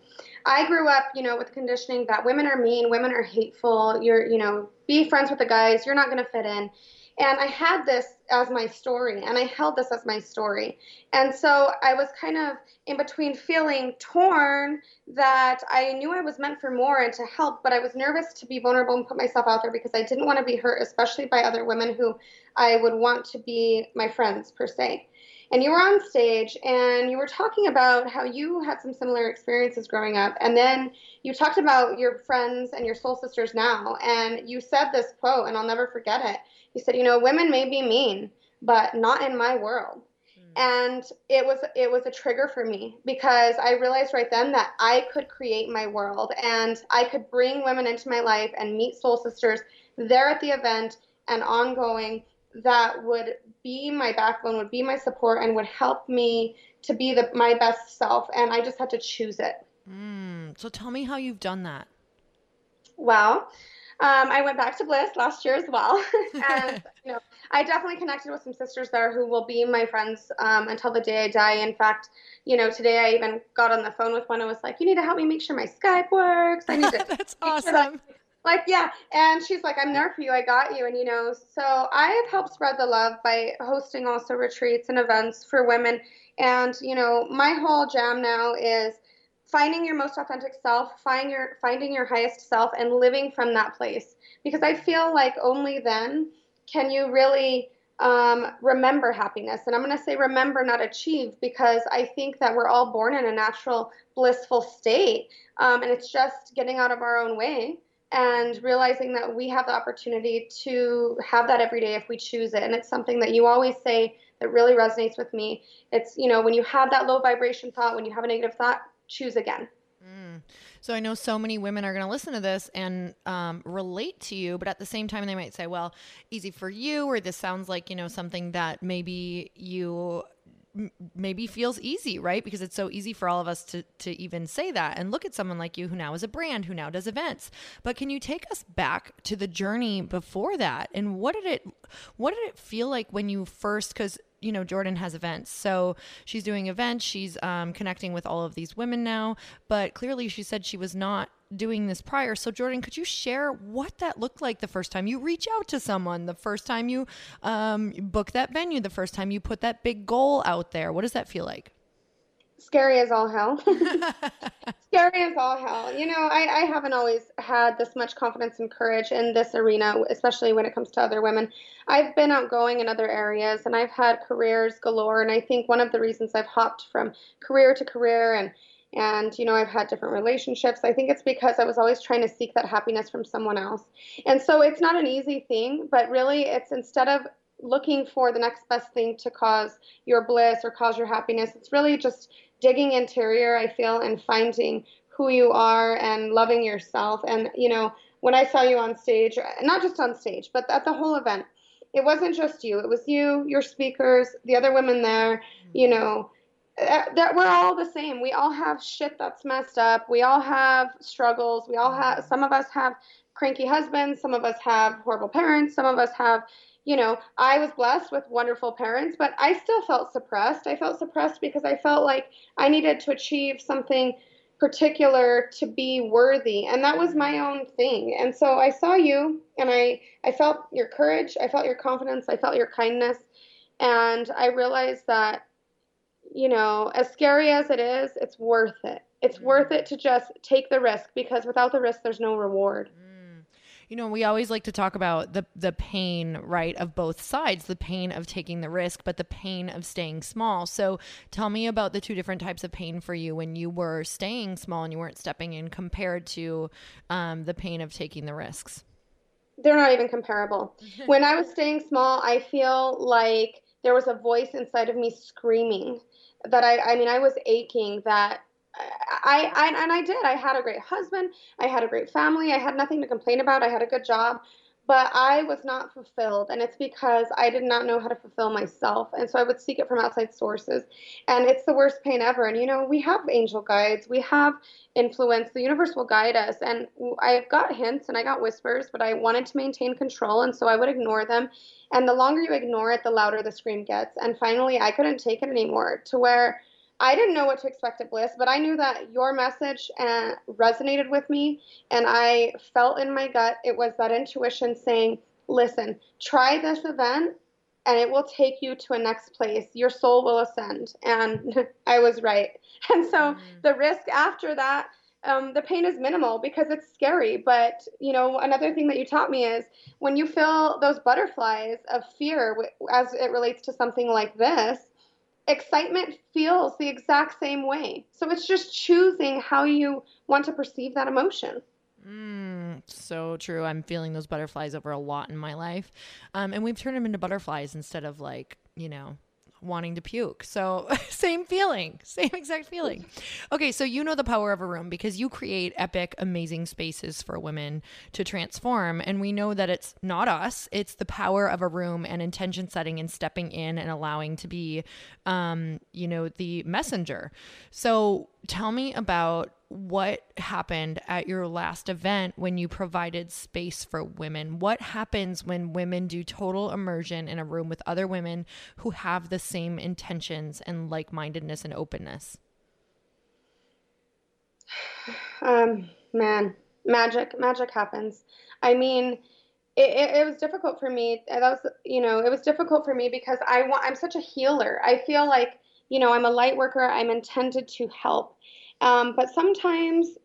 I grew up, you know, with conditioning that women are mean, women are hateful. You're, you know, be friends with the guys. You're not going to fit in. And I had this as my story, and I held this as my story. And so I was kind of in between feeling torn that I knew I was meant for more and to help, but I was nervous to be vulnerable and put myself out there because I didn't want to be hurt, especially by other women who I would want to be my friends, per se and you were on stage and you were talking about how you had some similar experiences growing up and then you talked about your friends and your soul sisters now and you said this quote and I'll never forget it. You said, you know, women may be mean, but not in my world. Hmm. And it was it was a trigger for me because I realized right then that I could create my world and I could bring women into my life and meet soul sisters there at the event and ongoing that would be my backbone, would be my support, and would help me to be the, my best self. And I just had to choose it. Mm, so tell me how you've done that. Well, um, I went back to Bliss last year as well, and <laughs> <laughs> you know, I definitely connected with some sisters there who will be my friends um, until the day I die. In fact, you know, today I even got on the phone with one and was like, "You need to help me make sure my Skype works. I need to." <laughs> That's awesome. Sure like yeah and she's like i'm there for you i got you and you know so i have helped spread the love by hosting also retreats and events for women. And you know my whole jam now is finding your most authentic self finding your finding your highest self and living from that place. Because i feel like only then can you really um, remember happiness. And i'm going to say remember not achieve because i think that we're all born in a natural blissful state um, and it's just getting out of our own way and realizing that we have the opportunity to have that every day if we choose it. And it's something that you always say that really resonates with me. It's, you know, when you have that low vibration thought, when you have a negative thought, choose again. Mm. So I know so many women are going to listen to this and um, relate to you, but at the same time, they might say, well, easy for you, or this sounds like, you know, something that maybe you maybe feels easy, right? Because it's so easy for all of us to to even say that and look at someone like you who now is a brand, who now does events. But can you take us back to the journey before that? And what did it what did it feel like when you first cuz you know jordan has events so she's doing events she's um, connecting with all of these women now but clearly she said she was not doing this prior. So, Jordan, could you share what that looked like the first time you reach out to someone, the first time you um, book that venue, the first time you put that big goal out there? What does that feel like? Scary as all hell. <laughs> <laughs> Scary as all hell. You know, I, I haven't always had this much confidence and courage in this arena, especially when it comes to other women. I've been outgoing in other areas and I've had careers galore. And I think one of the reasons I've hopped from career to career and and you know i've had different relationships. I think it's because i was always trying to seek that happiness from someone else. And so it's not an easy thing but really it's instead of looking for the next best thing to cause your bliss or cause your happiness it's really just digging interior i feel and finding who you are and loving yourself. And you know when i saw you on stage not just on stage but at the whole event it wasn't just you it was you your speakers the other women there you know that we're all the same. We all have shit that's messed up. We all have struggles. We all have some of us have cranky husbands, some of us have horrible parents, some of us have, you know, I was blessed with wonderful parents, but I still felt suppressed. I felt suppressed because I felt like I needed to achieve something particular to be worthy and that was my own thing and so i saw you and i i felt your courage i felt your confidence i felt your kindness and i realized that you know, as scary as it is, it's worth it. It's mm. worth it to just take the risk because without the risk, there's no reward. Mm. You know, we always like to talk about the the pain, right, of both sides, the pain of taking the risk, but the pain of staying small. So, tell me about the two different types of pain for you when you were staying small and you weren't stepping in compared to um, the pain of taking the risks. They're not even comparable. <laughs> when I was staying small, I feel like there was a voice inside of me screaming that I I mean, I was aching that I, I and I did. I had a great husband. I had a great family. I had nothing to complain about. I had a good job, but I was not fulfilled, and it's because I did not know how to fulfill myself, and so I would seek it from outside sources, and it's the worst pain ever. And you know, we have angel guides, we have influence. The universe will guide us, and I got hints and I got whispers, but I wanted to maintain control, and so I would ignore them. And the longer you ignore it, the louder the scream gets. And finally, I couldn't take it anymore to where I didn't know what to expect at Bliss, but I knew that your message uh, resonated with me, and I felt in my gut it was that intuition saying, "Listen, try this event, and it will take you to a next place. Your soul will ascend." And <laughs> I was right. <laughs> And so mm. the risk after that. Um, the pain is minimal because it's scary. But you know, another thing that you taught me is when you feel those butterflies of fear as it relates to something like this, excitement feels the exact same way. So it's just choosing how you want to perceive that emotion. Mm, so true. I'm feeling those butterflies over a lot in my life. Um, and we've turned them into butterflies instead of like, you know, wanting to puke. So, <laughs> same feeling, same exact feeling. Okay, so you know the power of a room because you create epic, amazing spaces for women to transform. And we know that it's not us, it's the power of a room and intention setting and stepping in and allowing to be, um, you know, the messenger. So, tell me about what happened at your last event when you provided space for women. What happens when women do total immersion in a room with other women who have the same intentions and like mindedness and openness? <sighs> Um, man, magic, magic happens. I mean, it, it, it, was difficult for me. That was, you know, it was difficult for me because I want, I'm such a healer. I feel like, you know, I'm a light worker. I'm intended to help. Um, but sometimes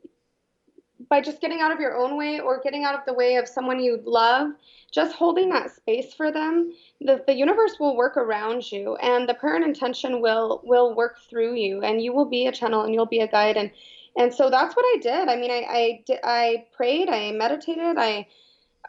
by just getting out of your own way or getting out of the way of someone you love, just holding that space for them, the, the universe will work around you and the prayer and intention will will work through you and you will be a channel and you'll be a guide and and so that's what I did. I mean, I I, I prayed, I meditated, I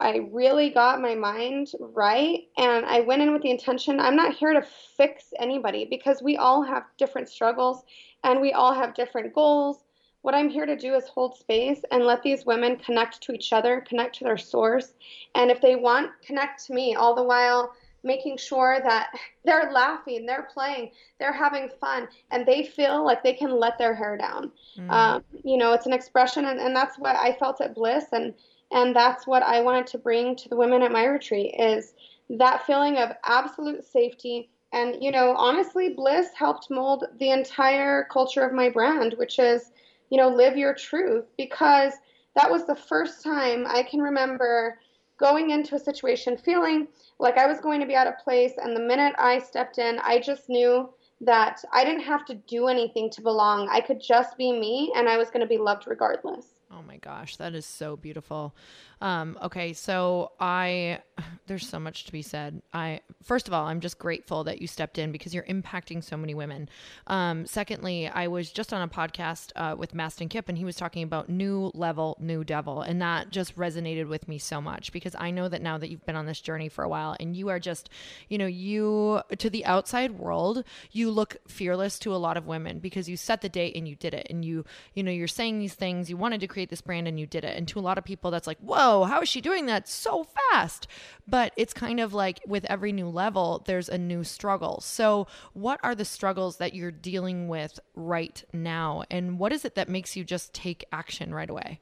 I really got my mind right and I went in with the intention I'm not here to fix anybody because we all have different struggles and we all have different goals. What I'm here to do is hold space and let these women connect to each other, connect to their source. And if they want, connect to me, all the while making sure that <laughs> they're laughing, they're playing, they're having fun, and they feel like they can let their hair down. Mm. Um, you know, it's an expression, and, and that's what I felt at Bliss, and and that's what I wanted to bring to the women at my retreat is that feeling of absolute safety and, you know, honestly, Bliss helped mold the entire culture of my brand, which is, you know, live your truth, because that was the first time I can remember going into a situation feeling like I was going to be out of place. And the minute I stepped in, I just knew that I didn't have to do anything to belong. I could just be me and I was going to be loved regardless. Oh my gosh, that is so beautiful. Um, okay, so I <sighs> there's so much to be said. I first of all, I'm just grateful that you stepped in because you're impacting so many women. Um, secondly, I was just on a podcast uh, with Mastin Kipp, and he was talking about new level, new devil, and that just resonated with me so much because I know that now that you've been on this journey for a while, and you are just, you know, you to the outside world, you look fearless to a lot of women because you set the date and you did it, and you, you know, you're saying these things, you wanted to create this brand and you did it, and to a lot of people, that's like, whoa how is she doing that so fast? But it's kind of like with every new level, there's a new struggle. So, what are the struggles that you're dealing with right now? And what is it that makes you just take action right away?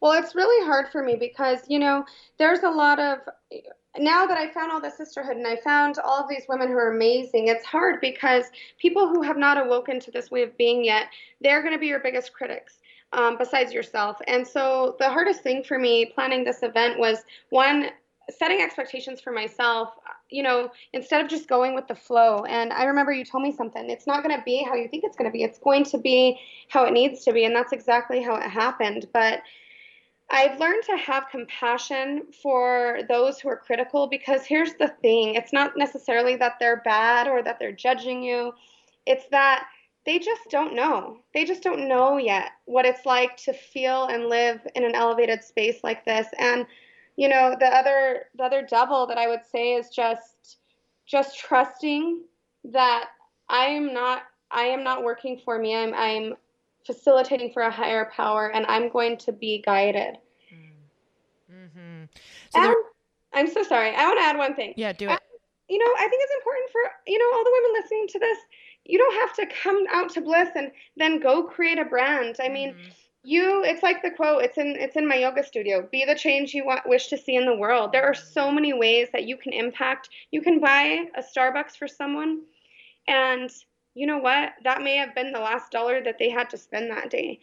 Well, it's really hard for me because, you know, there's a lot of now that I found all the sisterhood and I found all of these women who are amazing, it's hard because people who have not awoken to this way of being yet, they're going to be your biggest critics um, besides yourself. And so the hardest thing for me planning this event was one, setting expectations for myself, you know, instead of just going with the flow. And I remember you told me something. It's not going to be how you think it's going to be. It's going to be how it needs to be. And that's exactly how it happened. But I've learned to have compassion for those who are critical because here's the thing it's not necessarily that they're bad or that they're judging you, it's that they just don't know. They just don't know yet what it's like to feel and live in an elevated space like this. And you know, the other the other double that I would say is just just trusting that I am not I am not working for me. I'm I'm facilitating for a higher power and I'm going to be guided. Mm-hmm. So there, I'm so sorry. I want to add one thing. Yeah, do it. I, you know, I think it's important for, you know, all the women listening to this, you don't have to come out to bliss and then go create a brand. I mean, mm-hmm. you it's like the quote, it's in it's in my yoga studio. Be the change you want wish to see in the world. There are so many ways that you can impact. You can buy a Starbucks for someone and you know what? That may have been the last dollar that they had to spend that day.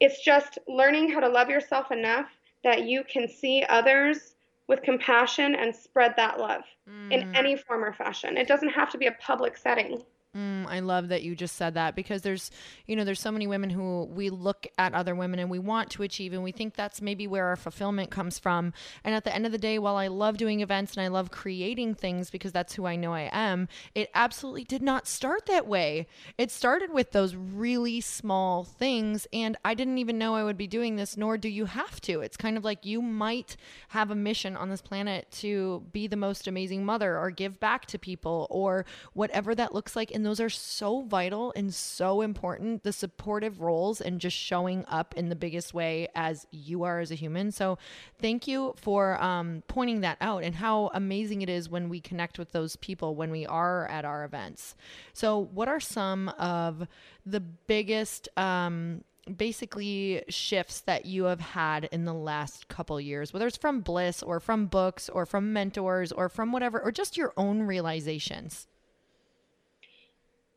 It's just learning how to love yourself enough that you can see others with compassion and spread that love mm. in any form or fashion. It doesn't have to be a public setting. Mm, I love that you just said that because there's, you know, there's so many women who we look at other women and we want to achieve and we think that's maybe where our fulfillment comes from. And at the end of the day, while I love doing events and I love creating things because that's who I know I am, it absolutely did not start that way. It started with those really small things and I didn't even know I would be doing this, nor do you have to. It's kind of like you might have a mission on this planet to be the most amazing mother or give back to people or whatever that looks like in those are so vital and so important the supportive roles and just showing up in the biggest way as you are as a human. So, thank you for um, pointing that out and how amazing it is when we connect with those people when we are at our events. So, what are some of the biggest um, basically shifts that you have had in the last couple years whether it's from bliss or from books or from mentors or from whatever or just your own realizations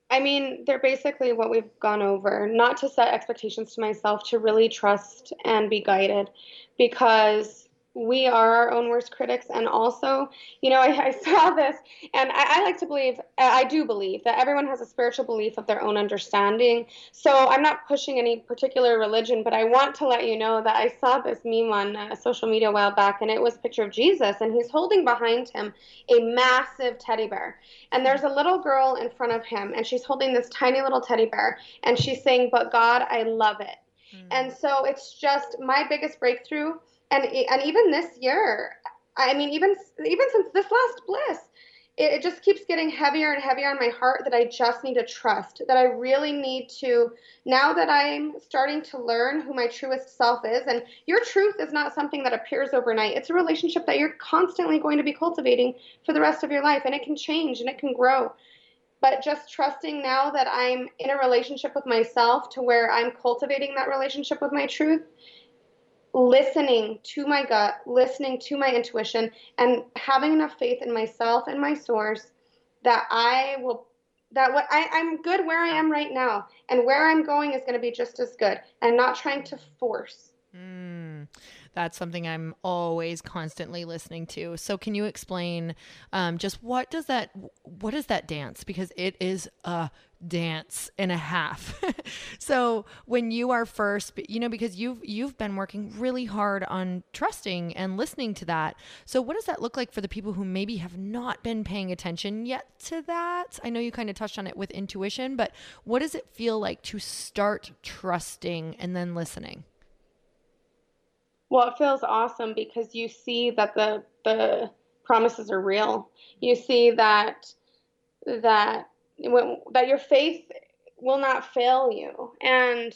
I mean, they're basically what we've gone over. Not to set expectations to myself, to really trust and be guided because we are our own worst critics. And also you know <laughs> i, I saw this and I, I, like to believe i do believe that everyone has a spiritual belief of their own understanding. So i'm not pushing any particular religion but i want to let you know that i saw this meme on uh, social media a while back and it was a picture of jesus and he's holding behind him a massive teddy bear. And there's a little girl in front of him and she's holding this tiny little teddy bear and she's saying but god i love it. Mm. and so it's just my biggest breakthrough and and even this year, I mean, even even since this last bliss, it, it just keeps getting heavier and heavier on my heart that I just need to trust. That I really need to now that I'm starting to learn who my truest self is. And your truth is not something that appears overnight. It's a relationship that you're constantly going to be cultivating for the rest of your life, and it can change and it can grow but just trusting now that I'm in a relationship with myself to where I'm cultivating that relationship with my truth listening to my gut, listening to my intuition, and having enough faith in myself and my source that I will that what I, I'm good where I am right now, and where I'm going is going to be just as good, and not trying to force. Mm, that's something I'm always constantly listening to. So, can you explain um, just what does that what is that dance? Because it is a dance and a half. <laughs> so when you are first, you know, because you've you've been working really hard on trusting and listening to that. So what does that look like for the people who maybe have not been paying attention yet to that? I know you kind of touched on it with intuition, but what does it feel like to start trusting and then listening? Well, it feels awesome because you see that the the promises are real. You see that that that your faith will not fail you. And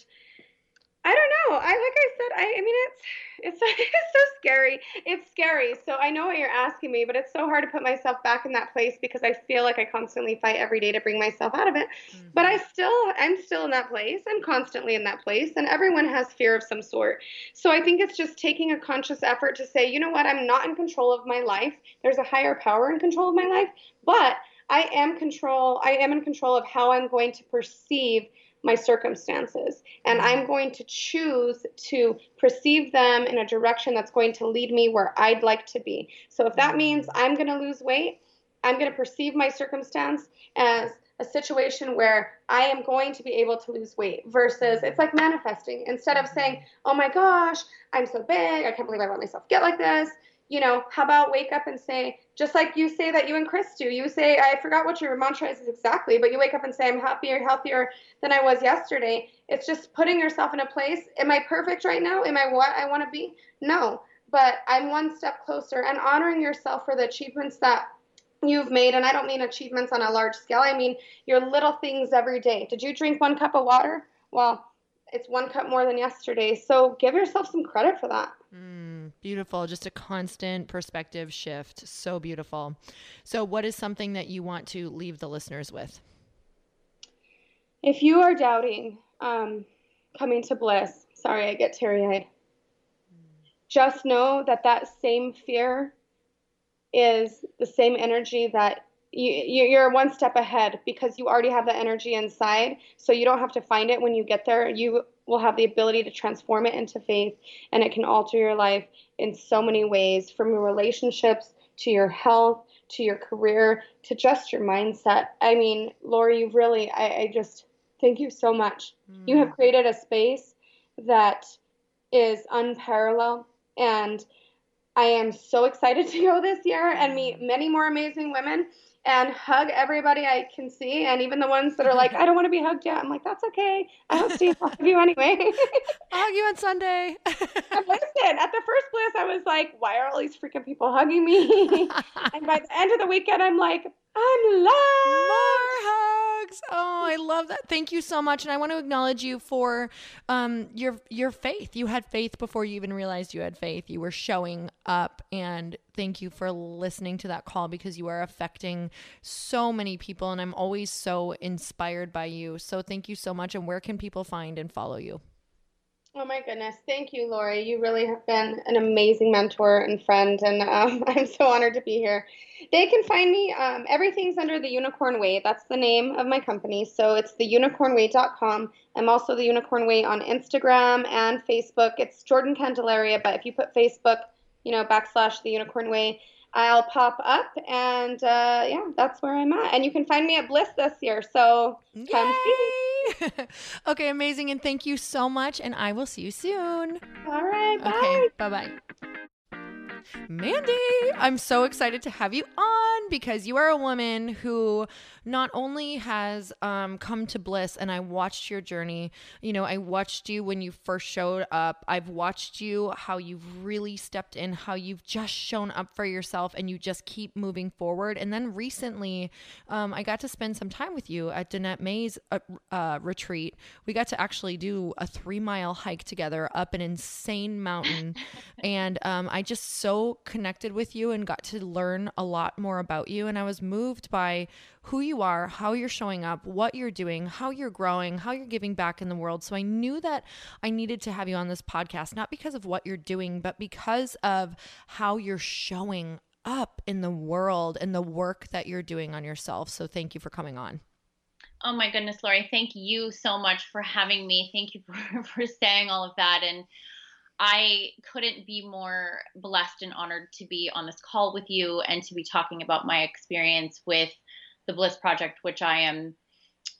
I don't know. I like I said, I, I mean it's it's <laughs> it's so scary. It's scary. So I know what you're asking me, but it's so hard to put myself back in that place because I feel like I constantly fight every day to bring myself out of it. Mm-hmm. But I still I'm still in that place. I'm constantly in that place and everyone has fear of some sort. So I think it's just taking a conscious effort to say, you know what, I'm not in control of my life. There's a higher power in control of my life, but I am control. I am in control of how I'm going to perceive my circumstances, and mm-hmm. I'm going to choose to perceive them in a direction that's going to lead me where I'd like to be. So if that means mm-hmm. I'm going to lose weight, I'm going to perceive my circumstance as a situation where I am going to be able to lose weight versus it's like manifesting. Instead of saying, oh my gosh, I'm so big, I can't believe I let myself get like this. You know, how about wake up and say, just like you say that you and Chris do, you say, I forgot what your mantra is exactly, but you wake up and say, I'm happier, healthier than I was yesterday. It's just putting yourself in a place. Am I perfect right now? Am I what I want to be? No, but I'm one step closer and honoring yourself for the achievements that you've made and i don't mean achievements on a large scale i mean your little things every day did you drink one cup of water well it's one cup more than yesterday so give yourself some credit for that mm, beautiful. Just a constant perspective shift. So beautiful. So what is something that you want to leave the listeners with? If you are doubting um, coming to bliss sorry i get teary-eyed. Just know that that same fear is the same energy that you, you're one step ahead because you already have the energy inside. So you don't have to find it when you get there. You will have the ability to transform it into faith, and it can alter your life in so many ways from your relationships to your health to your career to just your mindset. I mean, Lori, you really, I, I just thank you so much. Mm. You have mm. created a space that is unparalleled and I am so excited <laughs> to go this year and meet mm. many more amazing women and hug everybody I can see, and even the ones that are like, I don't want to be hugged yet. I'm like, that's okay. I Steve will hug you anyway. <laughs> I'll hug you on Sunday. <laughs> and listen, at the first bliss, I was like, why are all these freaking people hugging me? <laughs> and by the end of the weekend, I'm like, I'm loved. More hugs. Oh, I love that. Thank you so much, and I want to acknowledge you for um, your your faith. You had faith before you even realized you had faith. You were showing up, and thank you for listening to that call because you are affecting so many people, and I'm always so inspired by you. So thank you so much. And where can people find and follow you? Oh my goodness. Thank you, Lori. You really have been an amazing mentor and friend, and um, <laughs> I'm so honored to be here. They can find me, um, everything's under the Unicorn Way. That's the name of my company. So it's the unicornway.com. I'm also the Unicorn Way on Instagram and Facebook. It's Jordan Candelaria, but if you put Facebook, you know, backslash the Unicorn Way, I'll pop up, and uh, yeah, that's where I'm at. And you can find me at Bliss this year. So Yay! come see me. <laughs> okay, amazing. And thank you so much. And I will see you soon. All right. Bye. Okay. Bye bye. Mandy, I'm so excited to have you on because you are a woman who not only has um, come to bliss and I watched your journey, you know, I watched you when you first showed up. I've watched you how you've really stepped in, how you've just shown up for yourself and you just keep moving forward. And then recently, um, I got to spend some time with you at Danette May's uh, uh, retreat. We got to actually do a three mile hike together up an insane mountain. and um, I just so connected with you and got to learn a lot more about you. And I was moved by who you are, how you're showing up, what you're doing, how you're growing, how you're giving back in the world. So I knew that I needed to have you on this podcast, not because of what you're doing, but because of how you're showing up in the world and the work that you're doing on yourself. So thank you for coming on. Oh my goodness, Lori, thank you so much for having me. Thank you for, <laughs> for saying all of that. And I couldn't be more blessed and honored to be on this call with you and to be talking about my experience with the Bliss Project, which I am.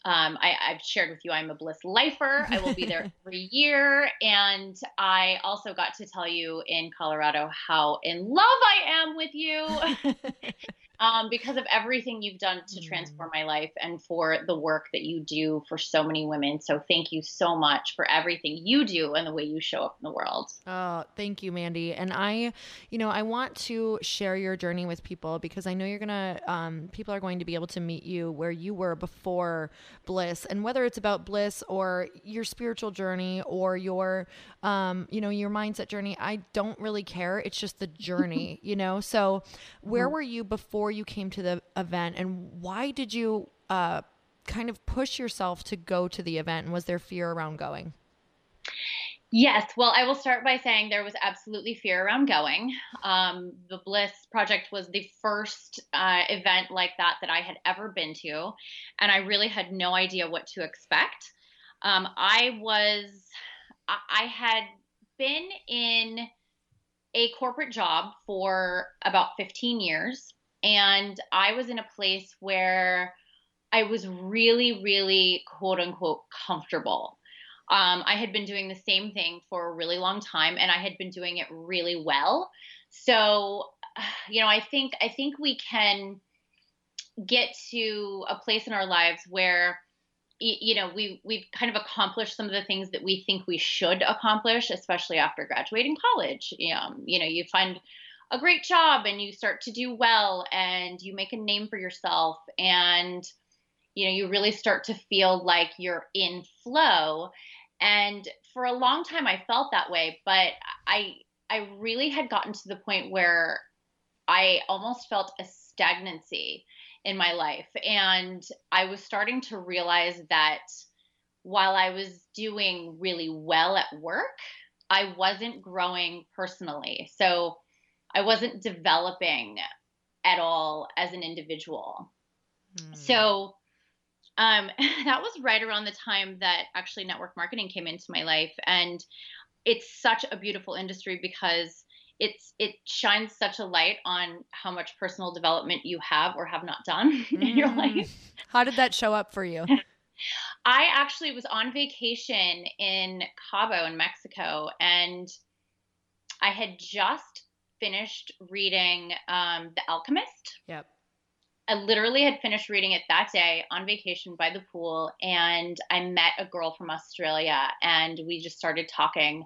Um, I, have shared with you I'm a Bliss lifer. I will be there <laughs> every year, and I also got to tell you in Colorado how in love I am with you. <laughs> um, because of everything you've done to transform mm. my life and for the work that you do for so many women. So thank you so much for everything you do and the way you show up in the world. Oh, thank you, Mandy. And I, you know, I want to share your journey with people because I know you're gonna, um, people are going to be able to meet you where you were before Bliss, and whether it's about Bliss or your spiritual journey or your, um, you know, your mindset journey, I don't really care. It's just the journey, <laughs> you know. So, where mm-hmm. were you before? Before you came to the event, and why did you uh, kind of push yourself to go to the event? And was there fear around going? Yes. Well, I will start by saying there was absolutely fear around going. Um, the Bliss Project was the first uh, event like that that I had ever been to, and I really had no idea what to expect. Um, I was, I had been in a corporate job for about 15 years and I was in a place where I was really, really quote unquote comfortable. Um, I had been doing the same thing for a really long time and I had been doing it really well. So, <sighs> you know, I think I think we can get to a place in our lives where you know we we've kind of accomplished some of the things that we think we should accomplish especially after graduating college um, you know you find a great job and you start to do well and you make a name for yourself and you know you really start to feel like you're in flow. And for a long time i felt that way but i i really had gotten to the point where i almost felt a stagnancy in my life. And i was starting to realize that while i was doing really well at work i wasn't growing personally. So i wasn't developing at all as an individual mm. so um, <laughs> that was right around the time that actually network marketing came into my life. And it's such a beautiful industry because it's it shines such a light on how much personal development you have or have not done mm. <laughs> in your mm. life. How did that show up for you? <laughs> I actually was on vacation in Cabo in Mexico and I had just finished reading um, The Alchemist. Yep. I literally had finished reading it that day on vacation by the pool, and I met a girl from Australia, and we just started talking.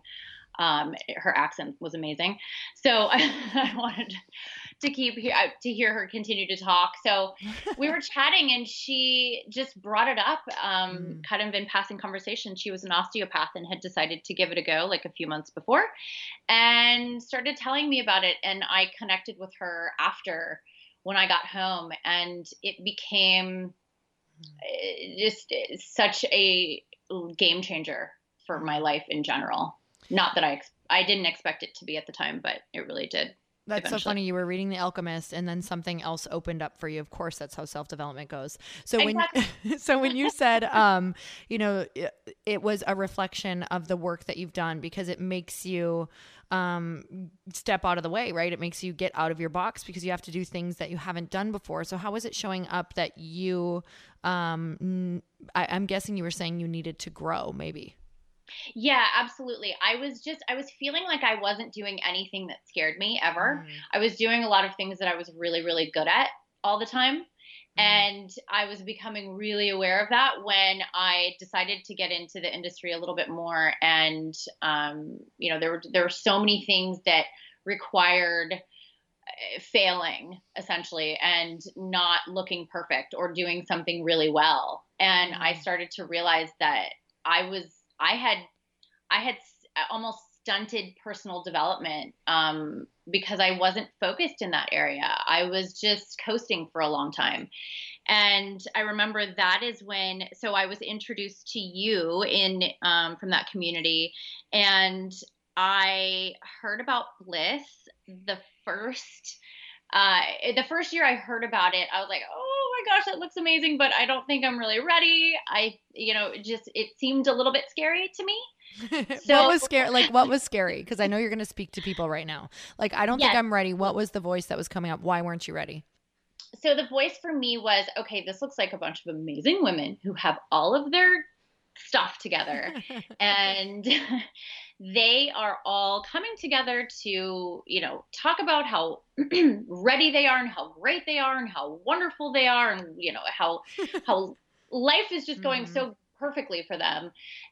Um, her accent was amazing, so I, <laughs> I wanted to keep uh, to hear her continue to talk. So <laughs> we were chatting, and she just brought it up, um, mm. kind of in passing conversation. She was an osteopath and had decided to give it a go like a few months before, and started telling me about it. And I connected with her after when I got home, and it became eh, just eh, such a game changer for my life in general. Not that I I didn't expect it to be at the time, but it really did. That's eventually. so funny. You were reading The Alchemist, and then something else opened up for you. Of course, that's how self development goes. So exactly. when, <laughs> so when you said, um, you know, it, it was a reflection of the work that you've done because it makes you um, step out of the way, right? It makes you get out of your box because you have to do things that you haven't done before. So how was it showing up that you? Um, I, I'm guessing you were saying you needed to grow, maybe. Yeah, absolutely. I was just I was feeling like I wasn't doing anything that scared me ever. Mm. I was doing a lot of things that I was really really good at all the time. Mm. And I was becoming really aware of that when I decided to get into the industry a little bit more. And, um, you know, there were, there were so many things that required uh, failing essentially and not looking perfect or doing something really well. And I mm. started to realize that I was, I had, I had almost stunted personal development um, because I wasn't focused in that area. I was just coasting for a long time. And I remember that is when, so I was introduced to you in um, from that community, and I heard about Bliss the first. Uh, the first year I heard about it, I was like, "Oh gosh, that looks amazing!" But I don't think I'm really ready. I, you know, just it seemed a little bit scary to me. <laughs> so, what was scary? Like, what was scary? Because I know you're going to speak to people right now. Like, I don't yes. think I'm ready. What was the voice that was coming up? Why weren't you ready? So the voice for me was, okay, this looks like a bunch of amazing women who have all of their stuff together, <laughs> and <laughs> they are all coming together to, you know, talk about how <clears throat> ready they are and how great they are and how wonderful they are, and you know how <laughs> how life is just going mm-hmm. so perfectly for them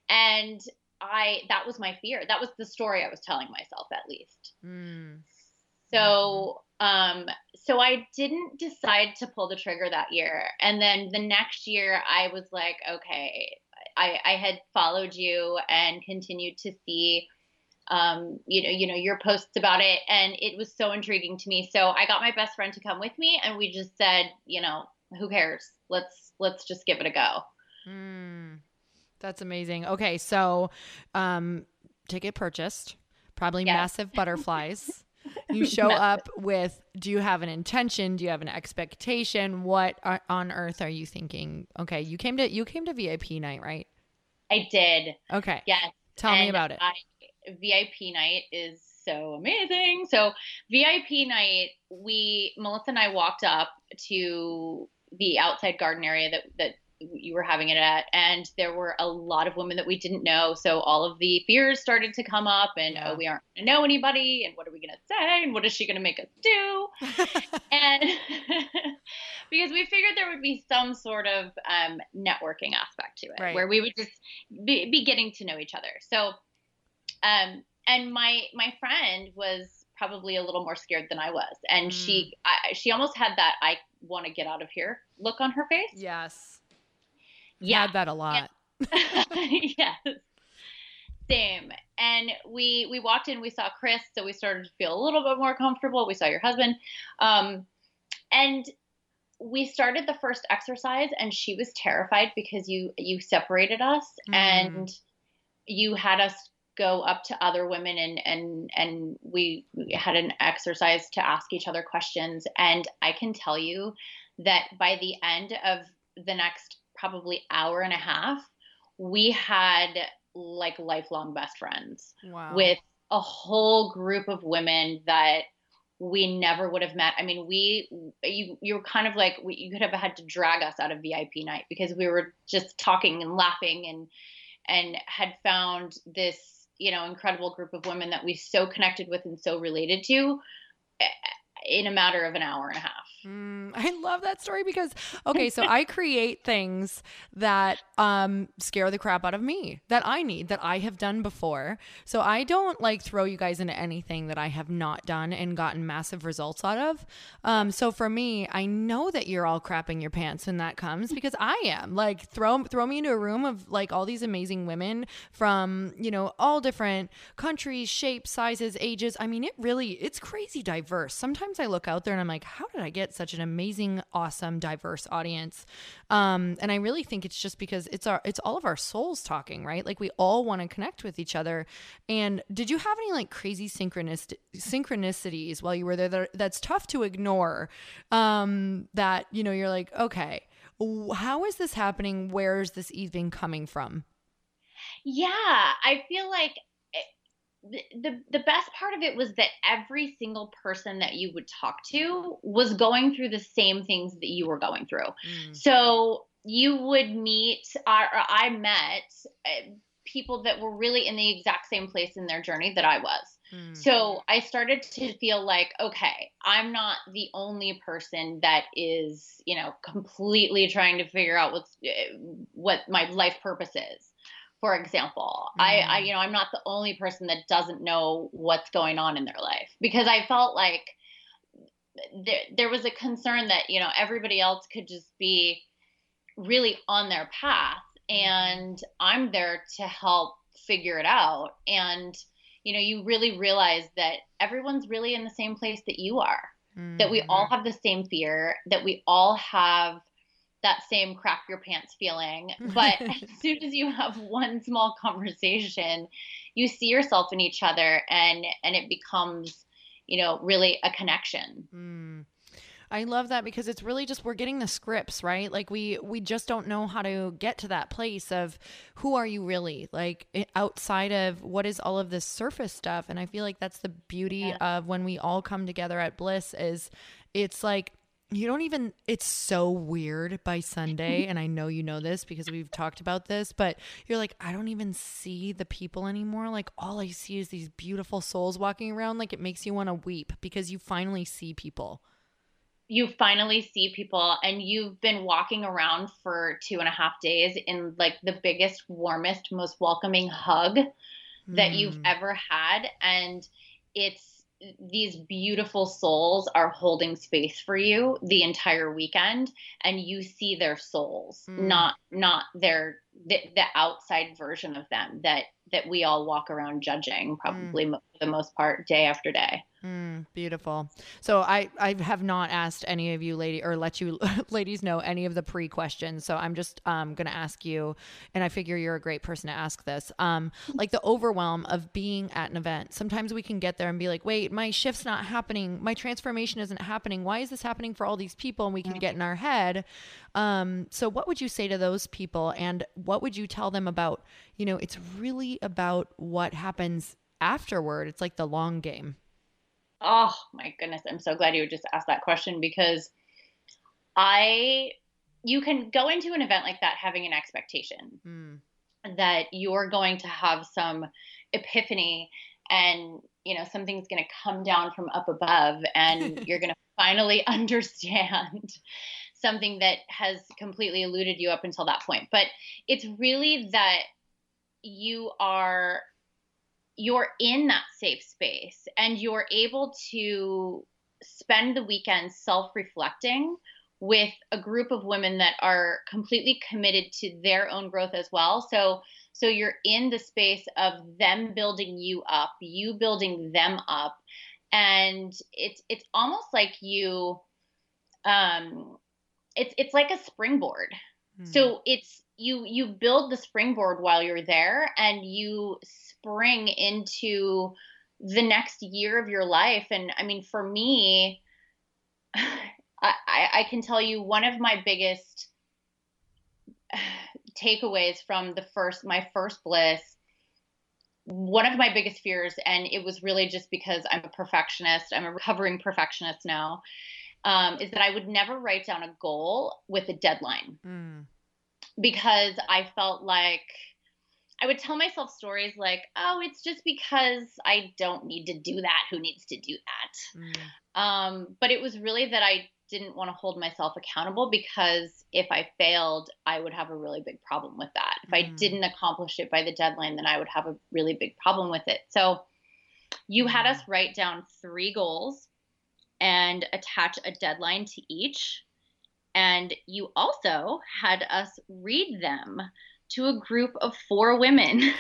and I that was my fear. That was the story I was telling myself at least. Mm. So um so I didn't decide to pull the trigger that year. And then the next year I was like, okay, I, I had followed you and continued to see um, you know, you know, your posts about it, and it was so intriguing to me. So I got my best friend to come with me, and we just said, you know, who cares? Let's let's just give it a go. Mm. That's amazing. Okay, so um, ticket purchased, probably yes. massive butterflies. <laughs> you <laughs> show up with do you have an intention? Do you have an expectation? What are, on earth are you thinking? Okay you came to you came to vip night right? I did. Okay. Yes. Tell and me about it. I, vip night is so amazing. So vip night we melissa and i walked up to the outside garden area that that you were having it at and there were a lot of women that we didn't know so all of the fears started to come up and yeah. oh we aren't going to know anybody and what are we going to say and what is she going to make us do <laughs> and <laughs> because we figured there would be some sort of um, networking aspect to it right. where we would just be, be getting to know each other so um and my my friend was probably a little more scared than I was, and mm. she I, she almost had that I want to get out of here look on her face. Yes. Yeah, had that a lot. Yeah. <laughs> yes. Same. And we we walked in, we saw Chris, so we started to feel a little bit more comfortable. We saw your husband, um, and we started the first exercise, and she was terrified because you you separated us mm. and you had us go up to other women and and and we, we had an exercise to ask each other questions and i can tell you that by the end of the next probably hour and a half we had like lifelong best friends wow. with a whole group of women that we never would have met. I mean, we you you were kind of like we, you could have had to drag us out of VIP night because we were just talking and laughing and and had found this you know incredible group of women that we so connected with and so related to eh, in a matter of an hour and a half. Mm, <laughs> I love that story because okay, so I create things that um scare the crap out of me that I need that I have done before. So I don't like throw you guys into anything that I have not done and gotten massive results out of. Um so for me, I know that you're all crapping your pants when that comes because I am. Like throw throw me into a room of like all these amazing women from, you know, all different countries, shapes, sizes, ages. I mean, it really it's crazy diverse. Sometimes I look out there and I'm like, how did I get such an amazing, awesome, diverse audience. Um, and I really think it's just because it's our it's all of our souls talking, right? Like we all want to connect with each other. And did you have any like crazy synchronicities while you were there that, that's tough to ignore? Um, that you know you're like, okay, how is this happening? Where is this even coming from? Yeah, I feel like the, the best part of it was that every single person that you would talk to was going through the same things that you were going through. Mm. So you would meet, or, I met uh, people that were really in the exact same place in their journey that I was. Mm. So I started to feel like, okay, I'm not the only person that is, you know, completely trying to figure out what's uh, what my life purpose is for example mm. I, I mm. you know i'm not the only person that doesn't know what's going on in their life because i felt like there, there was a concern that you know everybody else could just be really on their path and i'm there to help figure it out and you know you really realize that everyone's really in the same place that you are mm-hmm. that we all mm-hmm. have the same fear that we all have that same crap your pants feeling. <laughs> But as soon as you have one small conversation, you see yourself in each other and and it becomes, you know, really a connection. Mm. I love that because it's really just we're getting the scripts, right? Like we we just don't know how to get to that place of who are you really? Like outside of what is all of this surface stuff and I feel like that's the beauty yeah. of when we all come together at Bliss is it's like you don't even it's so weird by sunday <laughs> and i know you know this because we've talked about this but you're like i don't even see the people anymore. Like all i see is these beautiful souls walking around. Like it makes you want to weep because you finally see people. You finally see people and you've been walking around for two and a half days in like the biggest warmest most welcoming hug that mm. you've ever had and it's these beautiful souls are holding space for you the entire weekend and you see their souls mm. not not their the, the outside version of them that that we all walk around judging probably mm. for the most part day after day Mm, beautiful. So I I have not asked any of you lady or let you <laughs> ladies know any of the pre questions. So I'm just um gonna ask you, and I figure you're a great person to ask this. Um, like the overwhelm of being at an event. Sometimes we can get there and be like, wait, my shift's not happening. My transformation isn't happening. Why is this happening for all these people? And we can get in our head. Um, so what would you say to those people, and what would you tell them about? You know, it's really about what happens afterward. It's like the long game. Oh my goodness. I'm so glad you just asked that question because I you can go into an event like that having an expectation mm. that you're going to have some epiphany and you know something's going to come down from up above and <laughs> you're going to finally <laughs> understand something that has completely eluded you up until that point but it's really that you are you're in that safe space and you're able to spend the weekend self-reflecting with a group of women that are completely committed to their own growth as well. So so you're in the space of them building you up you building them up. And it's it's almost like you um it's it's like a springboard mm. so it's you you build the springboard while you're there and you spring into the next year of your life and i mean for me <sighs> I, I can tell you one of my biggest <sighs> takeaways from the first my first bliss one of my biggest fears and it was really just because i'm a perfectionist i'm a recovering perfectionist now um, is that i would never write down a goal with a deadline mm. because i felt like I would tell myself stories like, "Oh, it's just because I don't need to do that. Who needs to do that?" Mm. Um, but it was really that I didn't want to hold myself accountable because if I failed, I would have a really big problem with that. If mm. I didn't accomplish it by the deadline, then I would have a really big problem with it. So you had us mm. write down three goals and attach a deadline to each. And you also had us read them to a group of four women. <laughs> yeah,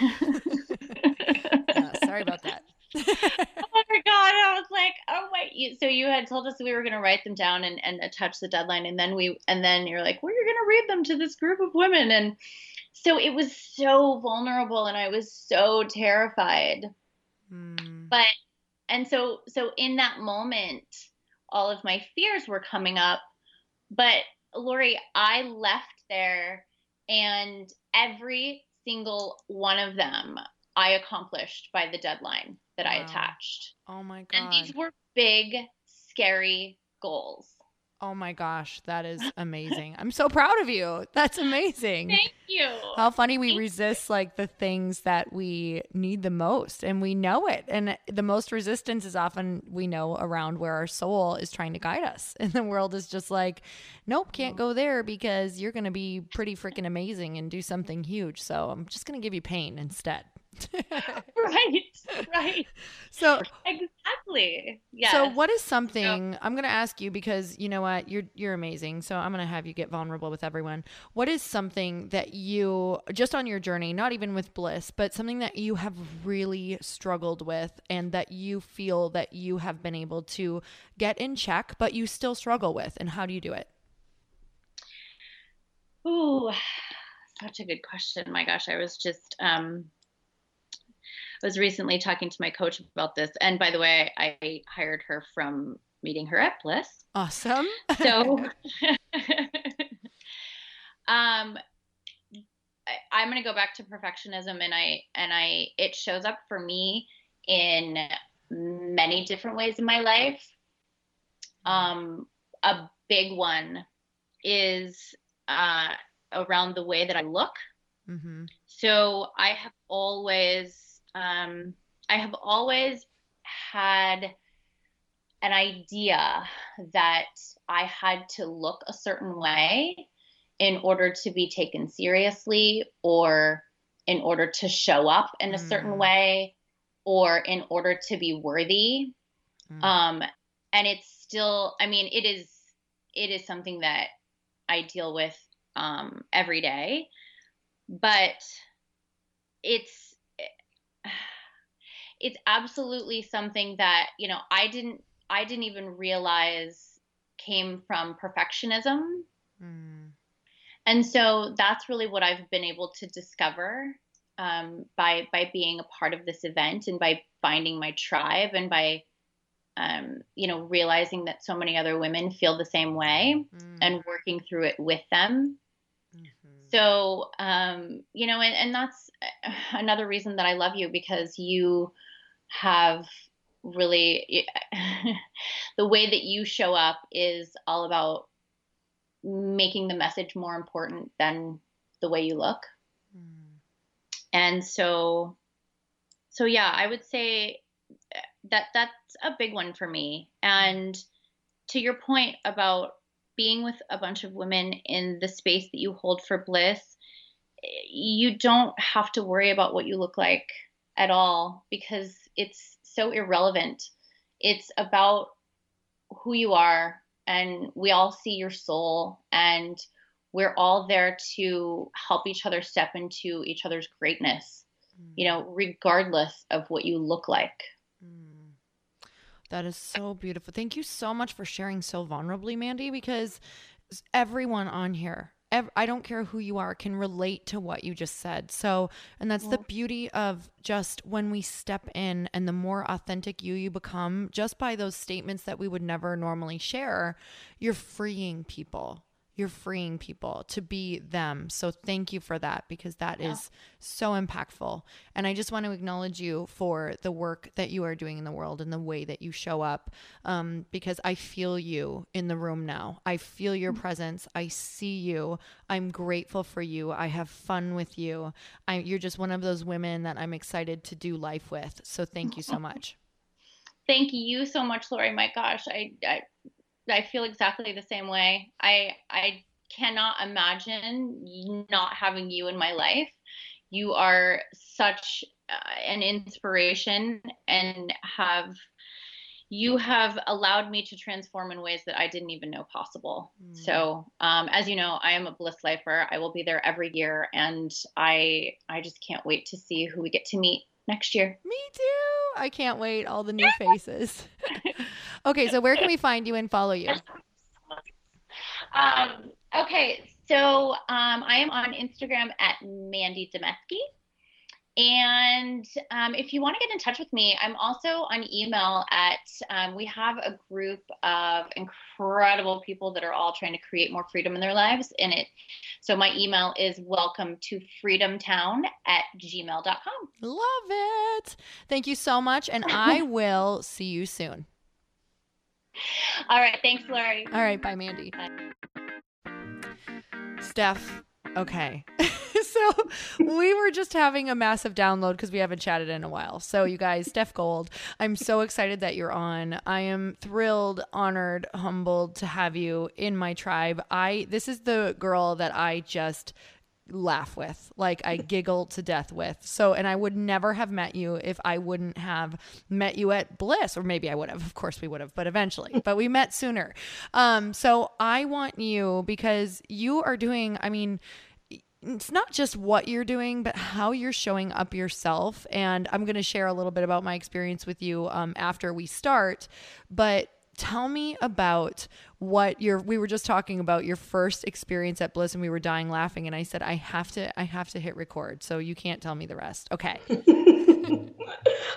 sorry about that. <laughs> oh my god! I was like, oh my. So you had told us we were going to write them down and and touch the deadline, and then we and then you're like, well, you're going to read them to this group of women, and so it was so vulnerable, and I was so terrified. Mm. But and so so in that moment, all of my fears were coming up, but Lori, I left there, and every single one of them I accomplished by the deadline that wow. I attached. Oh my god. And these were big, scary goals. Oh my gosh, that is amazing. I'm so proud of you. That's amazing. Thank you. How funny we Thank resist like the things that we need the most and we know it. And the most resistance is often we know around where our soul is trying to guide us. <laughs> And the world is just like, nope, can't go there because you're going to be pretty freaking amazing and do something huge. So I'm just going to give you pain instead. <laughs> right, right. So exactly. Yeah. So what is something I'm going to ask you because you know what you're you're amazing. So I'm going to have you get vulnerable with everyone. What is something that you just on your journey, not even with bliss, but something that you have really struggled with and that you feel that you have been able to get in check, but you still struggle with, and how do you do it? Ooh, such a good question. My gosh, I was just um was recently talking to my coach about this. And by the way, I hired her from meeting her at Bliss. Awesome. so, <laughs> <laughs> um, I, I'm going to go back to perfectionism, and I and I it shows up for me in many different ways in my life. Um, a big one is uh, around the way that I look. Mm-hmm. So I have always um, I have always had an idea that I had to look a certain way in order to be taken seriously or in order to show up in a mm. certain way or in order to be worthy. Mm. Um, and it's still, I mean, it is, it is something that I deal with um, every day, but it's, it's absolutely something that you know i didn't i didn't even realize came from perfectionism mm. and so that's really what i've been able to discover um, by by being a part of this event and by finding my tribe and by um, you know realizing that so many other women feel the same way mm. and working through it with them so um, you know and, and that's uh, <sighs> another reason that i love you because you have really <laughs> the way that you show up is all about making the message more important than the way you look. Mm. And so so yeah, I would say that that's a big one for me. And to your point about being with a bunch of women in the space that you hold for bliss, you don't have to worry about what you look like at all because it's so irrelevant. It's about who you are, and we all see your soul, and we're all there to help each other step into each other's greatness, mm. you know, regardless of what you look like. Mm. That is so beautiful. Thank you so much for sharing so vulnerably, Mandy, because everyone on here I don't care who you are, can relate to what you just said. So, and that's yeah. the beauty of just when we step in and the more authentic you you become just by those statements that we would never normally share, you're freeing people you're freeing people to be them. So thank you for that because that yeah. is so impactful. And I just want to acknowledge you for the work that you are doing in the world and the way that you show up um, because I feel you in the room now. I feel your mm-hmm. presence. I see you. I'm grateful for you. I have fun with you. I, you're just one of those women that I'm excited to do life with. So thank you so <laughs> much. Thank you so much, Lori. My gosh, I, I I feel exactly the same way. I I cannot imagine not having you in my life. You are such uh, an inspiration and have you have allowed me to transform in ways that I didn't even know possible. Mm. So, um, as you know, I am a bliss lifer. I will be there every year, and I I just can't wait to see who we get to meet next year. Me too. I can't wait. All the new <laughs> faces. <laughs> okay, so where can we find you and follow you? Um, okay, so um, I am on Instagram at Mandy Demesky. And um, if you want to get in touch with me, I'm also on email at, um, we have a group of incredible people that are all trying to create more freedom in their lives. And it, so my email is welcome to freedomtown at gmail.com. Love it. Thank you so much. And <laughs> I will see you soon. All right. Thanks, Lori. All right. Bye, Mandy. Bye. Steph. Okay. <laughs> so we were just having a massive download because we haven't chatted in a while. So, you guys, Steph Gold, I'm so excited that you're on. I am thrilled, honored, humbled to have you in my tribe. I this is the girl that I just laugh with, like I giggle to death with. So, and I would never have met you if I wouldn't have met you at Bliss, or maybe I would have. Of course, we would have, but eventually. <laughs> but we met sooner. Um, so I want you because you are doing. I mean. It's not just what you're doing, but how you're showing up yourself. And I'm going to share a little bit about my experience with you um, after we start. But tell me about what your we were just talking about your first experience at bliss and we were dying laughing and i said i have to i have to hit record so you can't tell me the rest. Okay. <laughs>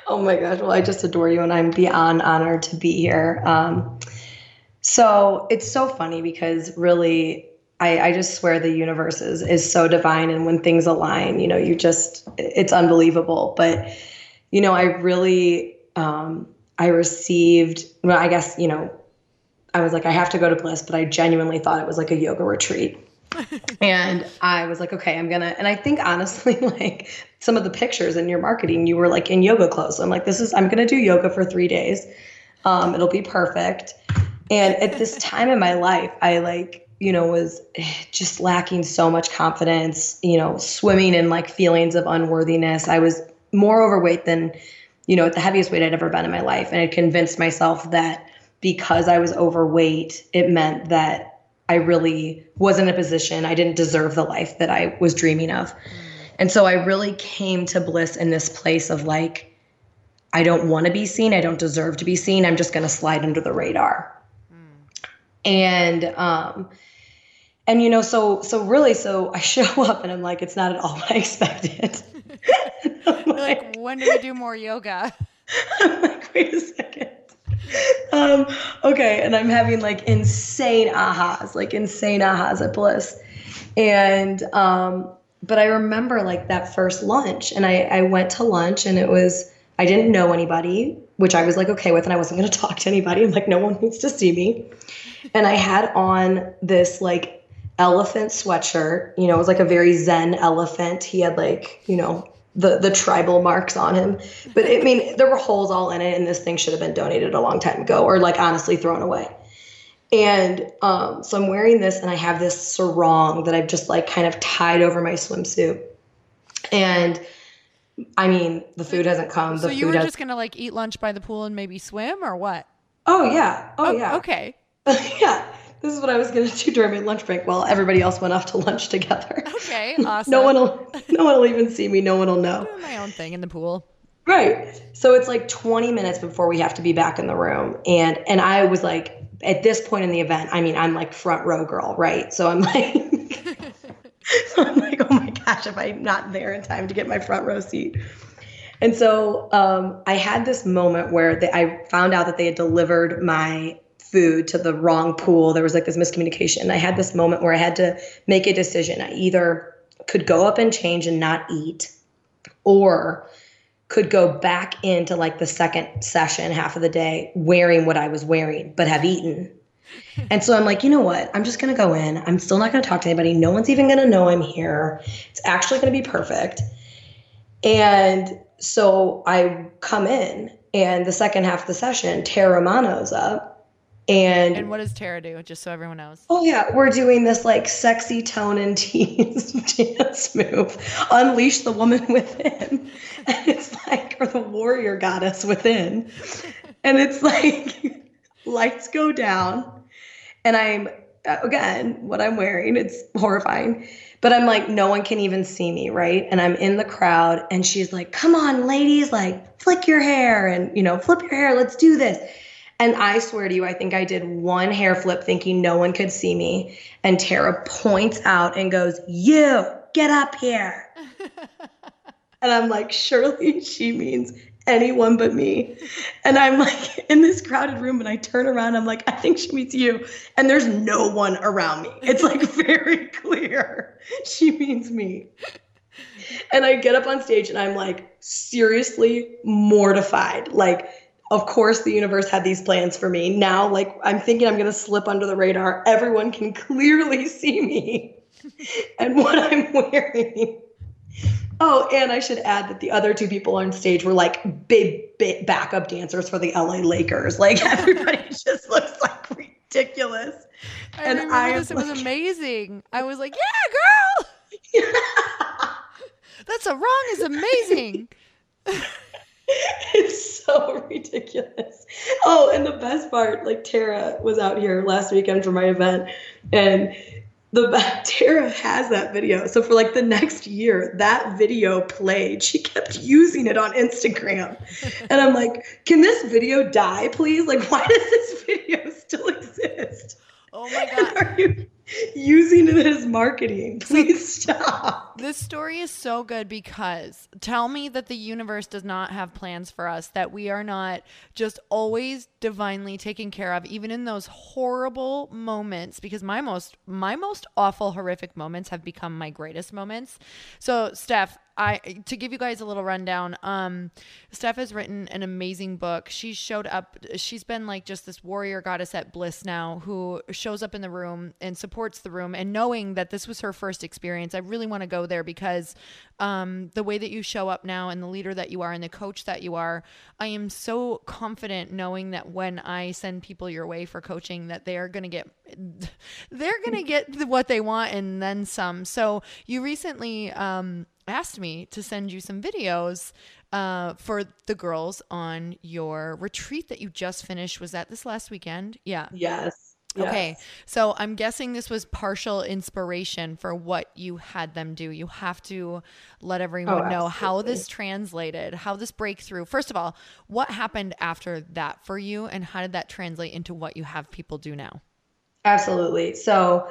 Oh my gosh. Well i just adore you and i'm beyond honored to be here. Um, so it's so funny because really I, I just swear the universe is, is so divine and when things align you know you just it's unbelievable. But you know i really um, I received, well, I guess, you know, I was like, I have to go to Bliss, but I genuinely thought it was like a yoga retreat. <laughs> and I was like, okay, I'm gonna. And I think honestly, <laughs> like some of the pictures in your marketing, you were like in yoga clothes. So I'm like, this is, I'm gonna do yoga for three days. Um, it'll be perfect. And at this <laughs> time in my life, I like, you know, was just lacking so much confidence, you know, swimming in like feelings of unworthiness. I was more overweight than you know, at the heaviest weight I'd ever been in my life. And I convinced myself that because I was overweight, it meant that I really was in a position, I didn't deserve the life that I was dreaming of. And so I really came to bliss in this place of like, I don't want to be seen. I don't deserve to be seen. I'm just going to slide under the radar. Mm. And, um, and you know, so, so really, so I <laughs> show up and I'm like, it's not at all what I expected. Like, when do we do more yoga? <laughs> I'm like, wait a second. Um, okay, and I'm having like insane ahas, like insane ahas at Bliss. And um, but I remember like that first lunch, and I, I went to lunch, and it was I didn't know anybody. which I was like okay with, and I wasn't going <laughs> to talk to anybody. I'm like, no one needs to see me. And I had on this like elephant sweatshirt. You know, it was like a very zen elephant. He had like, you know, the the tribal marks on him. But I mean, there were holes all in it, and this thing should have been donated a long time ago, or like honestly thrown away. And um, so I'm wearing this, and I have this sarong that I've just like kind of tied over my swimsuit. And I mean, the food hasn't come. So you were just gonna like eat lunch by the pool and maybe swim or what? Oh yeah. Oh, yeah. Okay. <laughs> yeah. This is what I was gonna do during my lunch break while everybody else went off to lunch together. Okay. <laughs> Awesome. no one will no one will even see me, no one will know. doing my own thing in the pool. Right. So it's like 20 minutes before we have to be back in the room. And and I was like, at this point in the event, I mean, I'm like front row girl, right? So I'm like so <laughs> I'm like, oh my gosh, if I'm not there in time to get my front row seat. And so um, I had this moment where they, I found out that they had delivered my food to the wrong pool. There was like this miscommunication. I had this moment where I had to make a decision. I either could go up and change and not eat, or could go back into like the second session, half of the day, wearing what I was wearing, but have eaten. <laughs> And so I'm like, you know what? I'm just going to go in. I'm still not going to talk to anybody. No one's even going to know I'm here. It's actually going to be perfect. And so I come in, and the second half of the session, Tara Romano's up. And, And what does Tara do? Just so everyone knows. oh, yeah, we're doing this like sexy tone and tease <laughs> dance move, Unleash the Woman Within. <laughs> And it's like, or the warrior goddess within. <laughs> And it's like, lights go down. And I'm, again, what I'm wearing, it's horrifying. But I'm like, no one can even see me, right? And I'm in the crowd, and she's like, come on, ladies, like, flick your hair and, you know, flip your hair, let's do this. And I swear to you, I think I did one hair flip thinking no one could see me. And Tara points out and goes, You, get up here. <laughs> and I'm like, Surely she means anyone but me. And I'm like <laughs> in this crowded room and I turn around, I'm like, I think she means you. And there's no one around me. It's like <laughs> very clear she means me. And I get up on stage and I'm like seriously mortified. Like, of course, the universe had these plans for me. Now, like, I'm thinking I'm going to slip under the radar. Everyone can <laughs> clearly see me <laughs> and what I'm wearing. Oh, and I should add that the other two people on stage were like big, big backup dancers for the LA Lakers. <laughs> Like, everybody just looks like ridiculous. I And remember I this. It was amazing. I was like, yeah, girl. That's a wrong. is amazing. <laughs> it's so ridiculous. Oh, and the best part, like Tara was out here last weekend for my event, and the <laughs> Tara has that video. So for like the next year, that video played. She kept using it on Instagram, and I'm like, "Can this video die, please? Like, why does this <laughs> video still exist? Oh my god. <laughs> Using it as marketing? Please stop." This story is so good because tell me that the universe does not have plans for us, that we are not just always divinely taken care of, even in those horrible moments. Because my most, my most awful, horrific moments have become my greatest moments. So, Steph, I to give you guys a little rundown. Um, Steph has written an amazing book. She showed up. She's been like just this warrior goddess at Bliss now, who shows up in the room and supports the room. And knowing that this was her first experience, I really want to go there because um, the way that you show up now and the leader that you are and the coach that you are, I am so confident knowing that when I send people your way for coaching, that they are going to get, they're going to get what they want and then some. So you recently um, asked me to send you some videos uh, for the girls on your retreat that you just finished. Was that this last weekend? Yeah. Yes. Okay. yes. So I'm guessing this was partial inspiration for what you had them do. You have to let everyone Oh, know how this translated, how this breakthrough. First of all, what happened after that for you and how did that translate into what you have people do now? Absolutely. So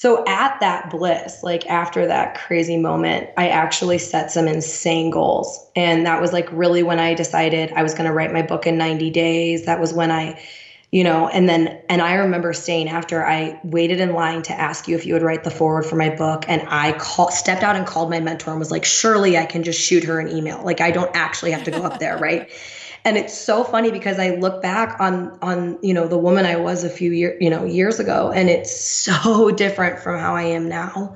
so at that bliss, like after that crazy moment, I actually set some insane goals. And that was like really when I decided I was going to write my book in 90 days. That was when I you know, and then and I remember staying after I waited in line to ask you if you would write the foreword for my book and I called, stepped out and called my mentor and was like, "Surely I can just shoot her an email. Like I don't actually have to go up there, right?" <laughs> and it's so funny because I look back on on you know the woman I was a few years you know years ago, and it's so <laughs> different from how I am now,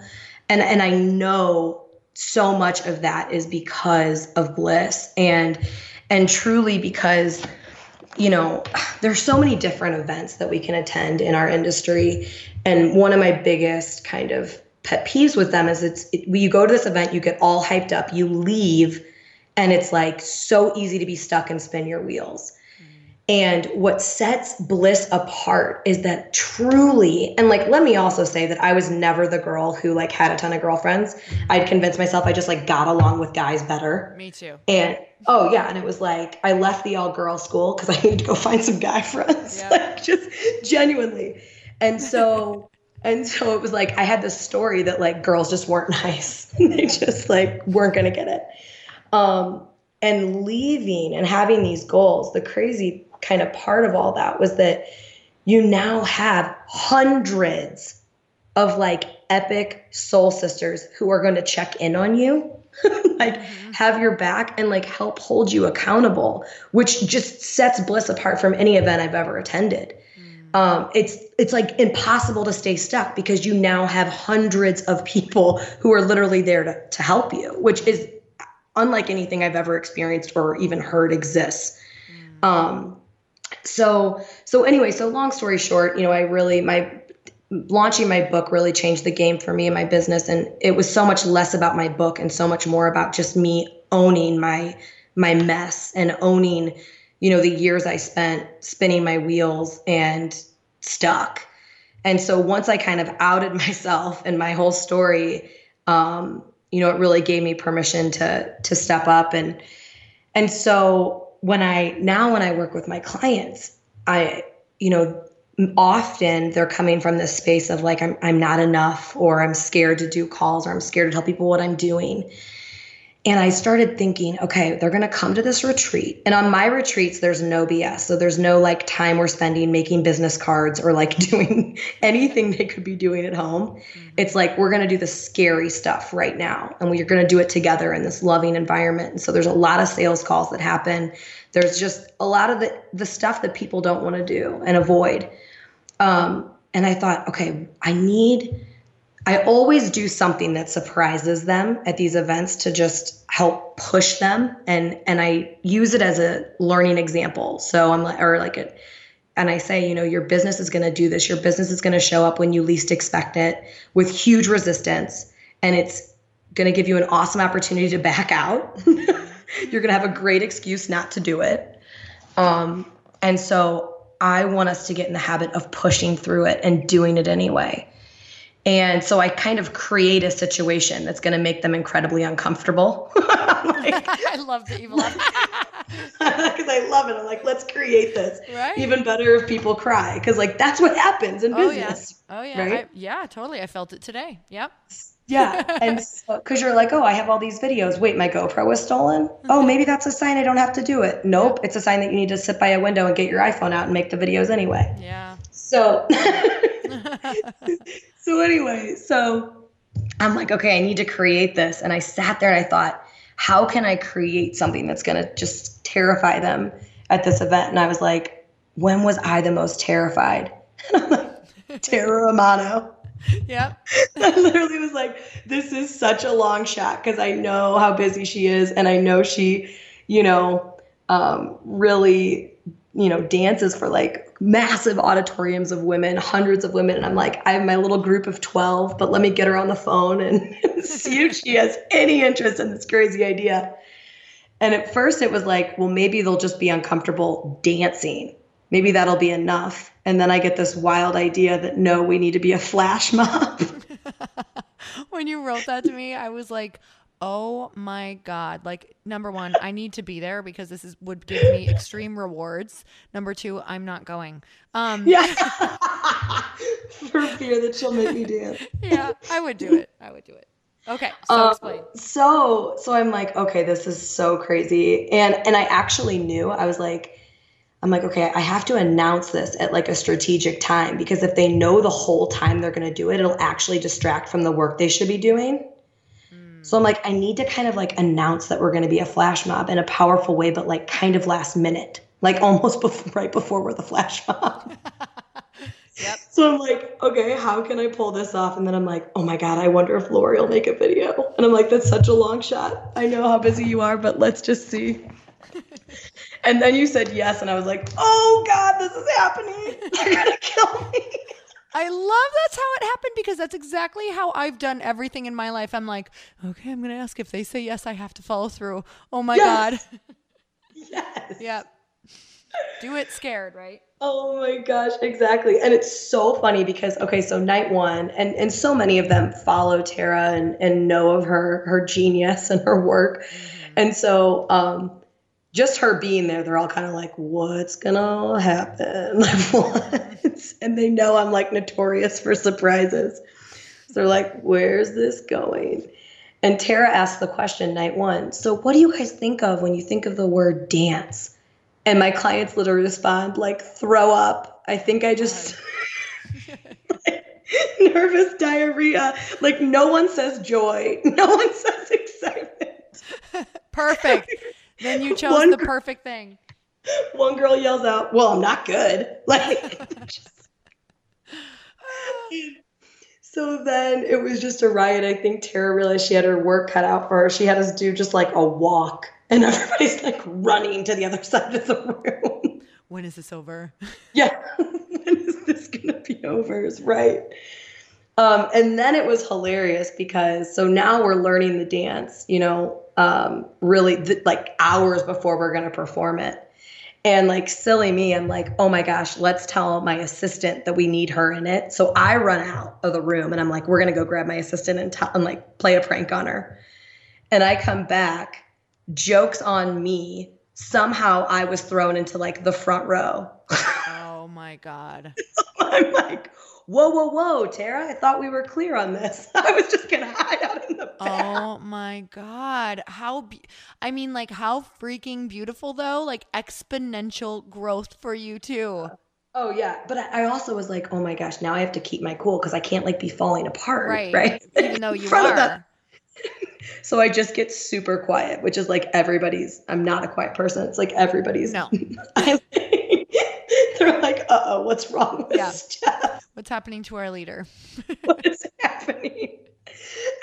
and and I know so much of that is because of bliss and and truly because you know <sighs> there's so many different events that we can attend in our industry. And one of my biggest kind of pet peeves with them is it's it, you go to this event you get all hyped up. You leave and it's like so easy to be stuck and spin your wheels and what sets bliss apart is that truly, and like, let me also say that I was never the girl who like had a ton of girlfriends. I'd convinced myself I just like got along with guys better. Me too. And oh yeah, and it was like I left the all girl school because I needed to go find some guy <laughs> friends. Yeah. like just genuinely. And so and so it was like I had this story that like girls just weren't <laughs> nice. they just like weren't gonna get it. Um and leaving and having these goals, the crazy kind of part of all that was that you now have hundreds of like epic soul sisters who are going to check in on you <laughs> like have your back and like help hold you accountable which just sets bliss apart from any event i've ever attended. Um, it's it's like impossible to stay stuck because you now have hundreds of people who are literally there to, to help you which is unlike anything i've ever experienced or even heard exists. Um, so so anyway so long story short you know i really my launching my book really changed the game for me and my business. And it was so much less about my book and so much more about just me owning my my mess and owning you know the years i spent spinning my wheels and stuck. And so once i kind of outed <laughs> myself and my whole story um you know it really gave me permission to to step up and and so when i now when i work with my clients i you know often they're coming from this space of like I'm I'm not enough or I'm scared to do calls or I'm scared to tell people what I'm doing. And I started thinking, okay, they're going to come to this retreat. And on my retreats there's no BS. So there's no like time we're spending making business cards or like <laughs> doing anything they could be doing at home. Mm-hmm. It's like we're going to do the scary stuff right now and we're going to do it together in this loving environment. And so there's a lot of sales calls that happen. There's just a lot of the the stuff that people don't want to do and avoid. Um, and I thought, okay, I need, I always do something that surprises them at these events to just help push them. And, and I use it as a learning example. So I'm like, or like it, and I say, you know, your business is going to do this. Your business is going to show up when you least expect it with huge resistance. And it's going to give you an awesome opportunity to back out. <laughs> You're going to have a great excuse not to do it. Um, and so I want us to get in the habit of pushing through it and doing it anyway. And so I kind of create a situation that's going to make them incredibly uncomfortable. <laughs> like, <laughs> I love the evil because <laughs> I love it. I'm like, let's create this. Right. Even better if people cry, because like that's what happens in Oh business. yeah. Oh yeah. Right? I, yeah, totally. I felt it today. Yep. Yeah. And because you're like, oh, I have all these videos. Wait, my GoPro was stolen. Oh, mm-hmm. maybe that's a sign I don't have to do it. Nope. It's a sign that you need to sit by a window and get your iPhone out and make the videos anyway. Yeah. So, so anyway, so I'm like, okay, I need to create this. And I sat there and I thought, how can I create something that's going to just terrify them at this event? And I was like, when was I the most terrified? <laughs> And I'm like, Tara Romano. <laughs> Yep. <laughs> I literally was like, this is such a long shot because I know how busy she is and I know she, you know, um, really, you know, dances for like massive auditoriums of women, hundreds of women. And I'm like, I have my little group of 12, but let me get her on the phone and <laughs> see if she has any interest in this crazy idea. And at first it was like, well, maybe they'll just be uncomfortable dancing. Maybe that'll be enough. And then I get this wild idea that no, we need to be a flash mob. <laughs> when you wrote that to me, I was like, "Oh my god!" Like, number one, I need to be there because this is would give me <laughs> extreme rewards. Number two, I'm not going. Um, yeah. <laughs> <laughs> For fear that she'll make me dance. yeah, I would do it. I would do it. Okay, so Um, explain. so so I'm like, okay, this is so crazy. And and I actually knew I was like, I'm like, okay, I have to announce this at like a strategic time because if they know the whole time they're gonna do it, it'll actually distract from the work they should be doing. So I'm mm. like, I need to kind of like announce that we're going to be a flash mob in a powerful way, but like kind of last minute, like almost <laughs> before, right before we're the flash mob. <laughs> Yep. So I'm like, okay, how can I pull this off? And then I'm like, oh my God, I wonder if Lori will make a video. And I'm like, that's such a long shot. I know how busy you are, but let's just see. <laughs> and then you said yes, and I was like, oh God, this is happening. You're gonna kill me. I love that's how it happened because that's exactly how I've done everything in my life. I'm like, okay, I'm gonna ask if they say yes, I have to follow through. Oh my Yes. god. <laughs> <laughs> Yes. yep. Do it scared, right? Oh my gosh, exactly. And it's so funny because okay, so night one, and and so many of them follow Tara and and know of her her genius and her work. And so um just her being there, they're all kind of like, what's gonna happen? <laughs> What? And they know I'm like notorious for surprises. So they're like, where's this going? And Tara asked the question night one. So what do you guys think of when you think of the word dance? And my clients literally respond like throw up. I think I just like, <laughs> <laughs> nervous diarrhea. Like no one says joy. No one says excitement. Perfect. Then you <laughs> chose One the gr- perfect thing. One girl yells out, "Well, I'm not good." <laughs> Like just- <laughs> So then it was just a riot. I think Tara realized she had her work cut out for her. She had us do just like a walk, and everybody's like running to the other side of the room. When is this over? Yeah. when is this gonna be over? Is right. Um, and then it was hilarious because so now we're learning the dance, you know, um, really th- like hours before we're gonna perform it. And like silly me, I'm like, oh my gosh, let's tell my assistant that we need her in it. So I run out of the room and I'm like, we're gonna go grab my assistant and, tell and like play a prank on her. And I come back, jokes on me. Somehow I was thrown into like the front row. Oh my god. <laughs> I'm like, whoa, whoa, whoa, Tara, I thought we were clear on this. <laughs> I was just gonna hide out in the back. Oh my god. How be- I mean like how freaking beautiful though? Like exponential growth for you too. Uh, oh yeah, but I also was like, oh my gosh, now I have to keep my cool because I can't like be falling apart, Right. right? Even though <laughs> you are. <laughs> So I just get super quiet, which is like everybody's. I'm not a quiet person. It's like everybody's. No. <laughs> They're like, uh oh, what's wrong with Yeah. Steph? What's happening to our leader? <laughs> what is happening?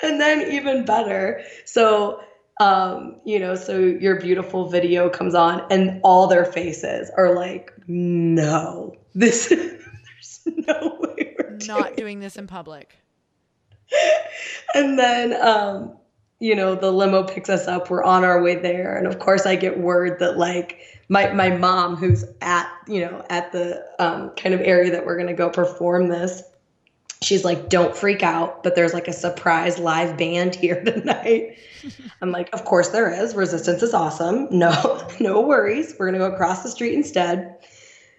And then even better, so um, you know, so your beautiful video comes on and all their faces are like, no, this <laughs> there's no way we're Not doing doing this in public. and then um you know the limo picks us up we're on our way there. And of course i get word that like my my mom who's at you know at the um, kind of area that we're going to go perform this she's like don't freak out but there's like a surprise live band here <laughs> tonight. I'm like of course there is. Resistance is awesome. No <laughs> no worries. We're going to go across the street instead.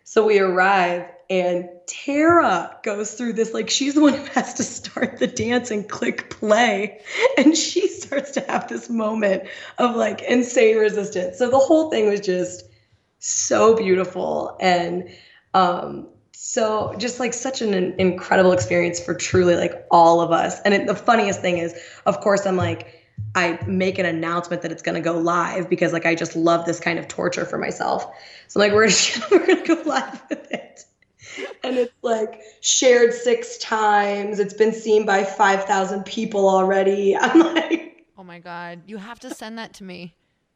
So we arrive and Tara goes through this like she's the one who has to start the dance and click play and she starts to have this moment of like insane resistance. So the whole thing was just so beautiful and um so just like such an incredible experience for truly like all of us. And it, the funniest thing is of course I'm like I make an announcement that it's going to go live because like I just love this kind of torture for myself. So I'm like we're <laughs> we're going to go live with it. And it's like shared six times. It's been seen by 5,000 people already. <laughs> I'm like Oh my god. You have to send that to me.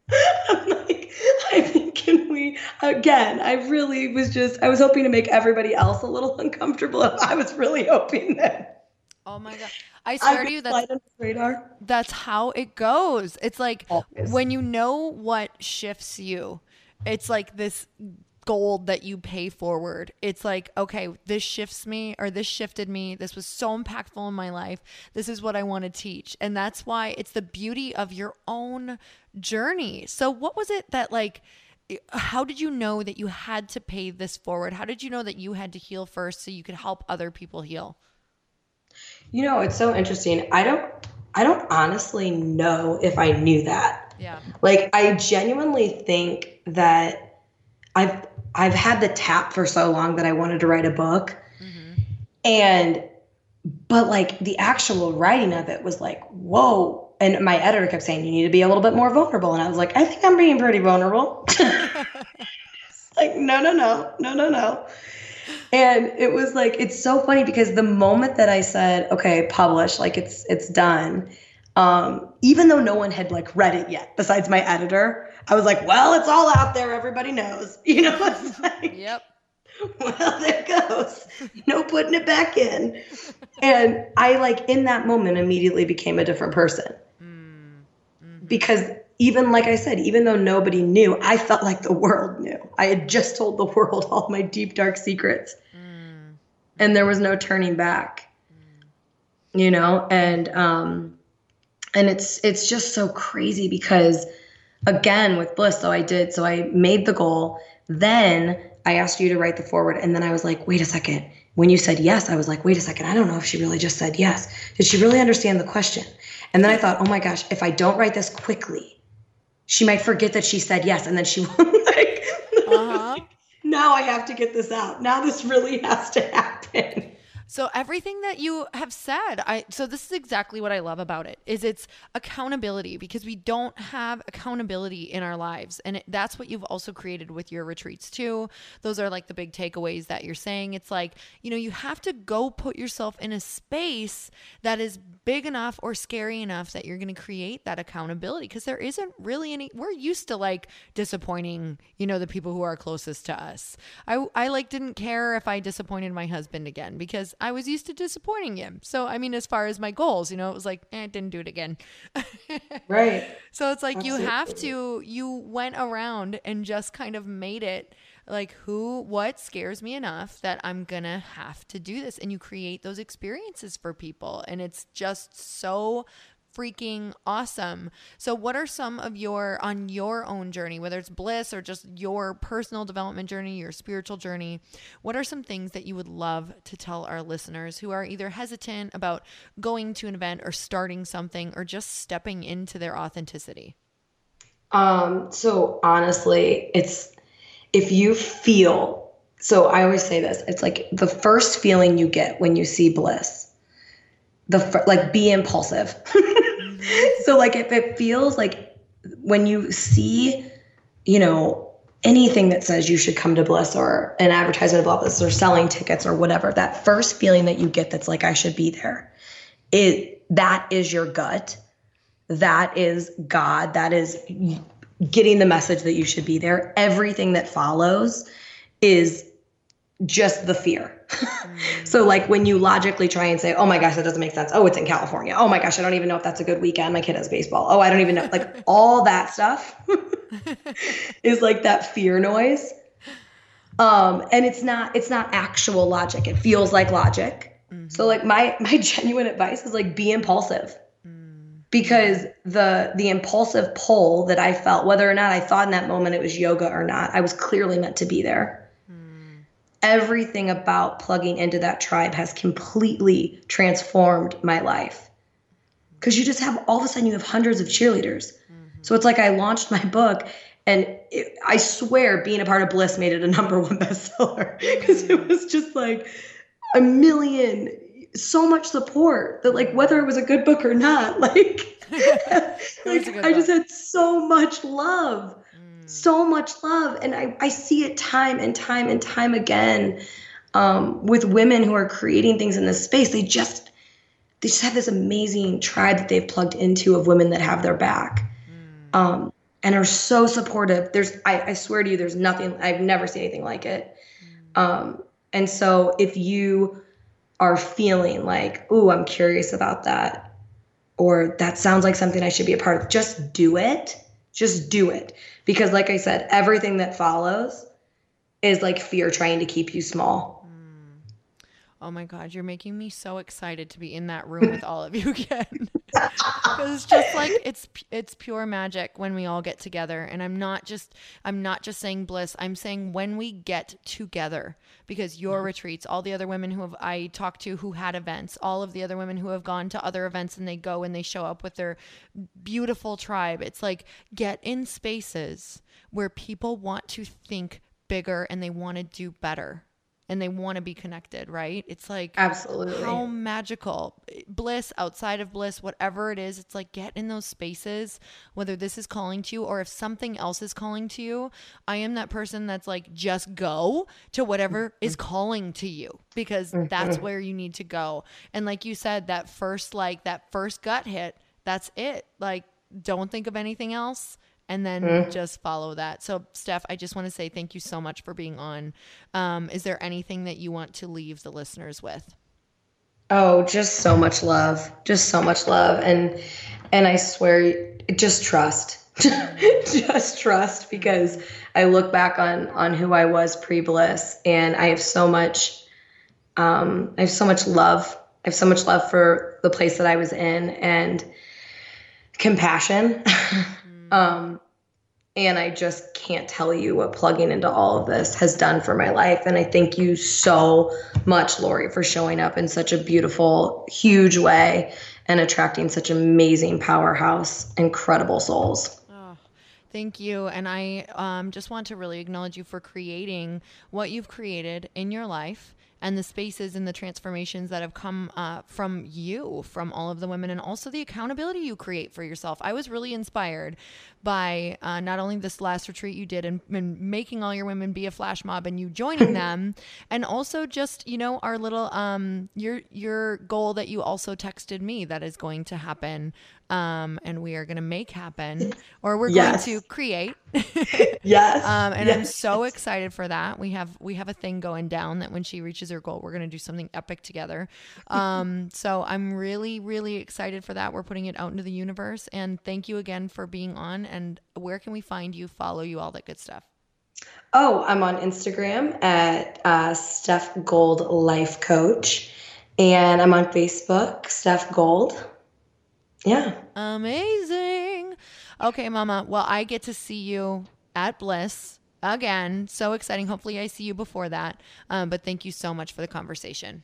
<laughs> I'm like I mean can we again, I really was just I was hoping to make everybody else a little <laughs> uncomfortable. I was really hoping that Oh my god. I I swear to you that's slide under the radar. that's how it goes. It's like Always. when you know what shifts you, it's like this gold that you pay forward. It's like, okay, this shifts me or this shifted me. This was so impactful in my life. This is what I want to teach. And that's why it's the beauty of your own journey. So, what was it that like, how did you know that you had to pay this forward? How did you know that you had to heal first so you could help other people heal? You know, it's so interesting. I don't I don't honestly know if I knew that. Yeah. Like I genuinely think that I've I've had the tap for so long that I wanted to write a book. And but like the actual writing of it was like, whoa, and my editor kept saying, you need to be a little bit more vulnerable. And I was like, I think I'm being pretty vulnerable. <laughs> like, no, no, no, no, no, no. And it was like, it's so funny because the moment that I said, okay, publish, like it's, it's done. Um, even though no one had like read it yet, besides my editor, I was like, well, it's all out there. Everybody knows, <laughs> you know, it's <laughs> like, Yep. well, there goes. No putting it back in. And I like in that moment immediately became a different person. Because even like I said, even though nobody knew, I felt like the world knew. I had just told the world <laughs> all my deep dark secrets. And there was no turning back. You know, and um and it's it's just so crazy because again with bliss so i did so i made the goal. Then i asked you to write the foreword and then i was like wait a second. When you said yes i was like wait a second. I don't know if she really just said yes. Did she really understand the question? And then i thought oh my gosh if i don't write this quickly she might forget that she said yes and then she <laughs> won't like Uh-huh. <laughs> now i have to get this out. Now this really has to happen So everything that you have said, I so this is exactly what I love about it is it's accountability because we don't have accountability in our lives and it, that's what you've also created with your retreats too. Those are like the big takeaways that you're saying. It's like, you know, you have to go put yourself in a space that is big enough or scary enough that you're going to create that accountability because there isn't really any we're used to like disappointing, you know, the people who are closest to us. I I like didn't care if I disappointed my husband again because I was used to disappointing him. So I mean as far as my goals, you know, it was like, eh, didn't do it again. <laughs> right So it's like you have to you went around and just kind of made it like who what scares me enough that I'm going to have to do this and you create those experiences for people and it's just so freaking awesome. So what are some of your on your own journey whether it's bliss or just your personal development journey, your spiritual journey, what are some things that you would love to tell our listeners who are either hesitant about going to an event or starting something or just stepping into their authenticity? Um, so honestly, it's if you feel so I always say this, it's like the first feeling you get when you see bliss. The like be impulsive. <laughs> <laughs> so like if it feels like when you see, you know, anything that says you should come to bliss or an advertisement about this or selling tickets or whatever, that first feeling that you get that's like I should be there. It that is your gut that is God. That is getting the message that you should be there. Everything that follows is just the fear. <laughs> so, like when you logically try and say, oh my gosh, that doesn't make sense. Oh, it's in California. Oh my gosh, I don't even know if that's a good weekend. My kid has baseball. Oh, I don't even know. Like <laughs> all that stuff <laughs> is like that fear noise. Um, and it's not it's not actual logic. It feels like logic. So like my my genuine advice is like be impulsive because the the impulsive pull that I felt, whether or not I thought in that moment it was yoga or not, I was clearly meant to be there. Everything about plugging into that tribe has completely transformed my life. Because you just have all of a sudden you have hundreds of cheerleaders. So it's like I launched my book, and it, I swear being a part of Bliss made it a number one <laughs> bestseller because it was just like a million so much support that like whether it was a good book or not <laughs> like, <laughs> like i just had so much love so much love. And I, I see it time and time and time again um, with women who are creating things in this space. They just they just have this amazing tribe that they've plugged into of women that have their back um, and are so supportive. There's I, I swear to you there's nothing i've never seen anything like it. Um, and so if you are feeling like, ooh, I'm curious about that, or that sounds like something I should be a part of, just do it. Just do it. Because, like I said, everything that follows is like fear trying to keep you small. Oh my God, you're making me so excited to be in that room with all of you <laughs> again. <laughs> Because it's just like it's it's pure magic when we all get together, and I'm not just I'm not just saying bliss. I'm saying when we get together. Because your mm-hmm. retreats, all the other women who have I talked to who had events, all of the other women who have gone to other events and they go and they show up with their beautiful tribe. It's like get in spaces where people want to think bigger and they want to do better and they want to be connected, right? It's like Absolutely. how magical bliss outside of bliss, whatever it is. It's like get in those spaces, whether this is calling to you or if something else is calling to you. I am that person that's like, just go to whatever is Mm-hmm. calling to you because that's where you need to go. And like you said, that first, like that first gut hit, that's it. Like, don't think of anything else and then Mm-hmm. just follow that. So, Steph, I just want to say thank you so much for being on. Um, is there anything that you want to leave the listeners with? Oh, just so much love. Just so much love. And and I swear just trust. <laughs> just trust because I look back on on who I was pre-bliss and I have so much um I have so much love. I have so much love for the place that I was in and compassion. <laughs> um and I just can't tell you what plugging into all of this has done for my life. And I thank you so much, Lori, for showing up in such a beautiful, huge way and attracting such amazing powerhouse, incredible souls. Oh, thank you. And I um, just want to really acknowledge you for creating what you've created in your life and the spaces and the transformations that have come uh, from you, from all of the women, and also the accountability you create for yourself. I was really inspired by uh, not only this last retreat you did and, and making all your women be a flash mob and you joining <laughs> them, and also just you know our little um your your goal that you also texted me that is going to happen, um, and we are going to make happen, or we're Yes. going to create. <laughs> Yes. Um, and I'm so excited for that. We have we have a thing going down that when she reaches her goal, we're gonna do something epic together. Um, <laughs> so I'm really really excited for that. We're putting it out into the universe. And thank you again for being on. And where can we find you? Follow you, all that good stuff. Oh, I'm on Instagram at uh, Steph Gold Life Coach, and I'm on Facebook, Steph Gold. Yeah. Amazing. Okay, Mama. Well, I get to see you at Bliss again. So exciting. Hopefully, I see you before that. Um, but thank you so much for the conversation.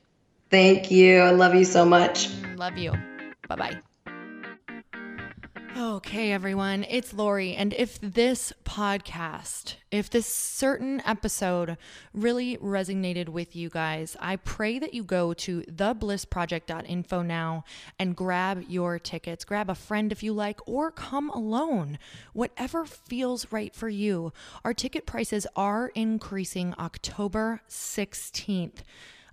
Thank you. I love you so much. Love you. Bye bye. Okay, everyone, it's Lori. And if this podcast, if this certain episode really resonated with you guys, I pray that you go to theblissproject.info now and grab your tickets. Grab a friend if you like, or come alone. Whatever feels right for you. Our ticket prices are increasing October 16th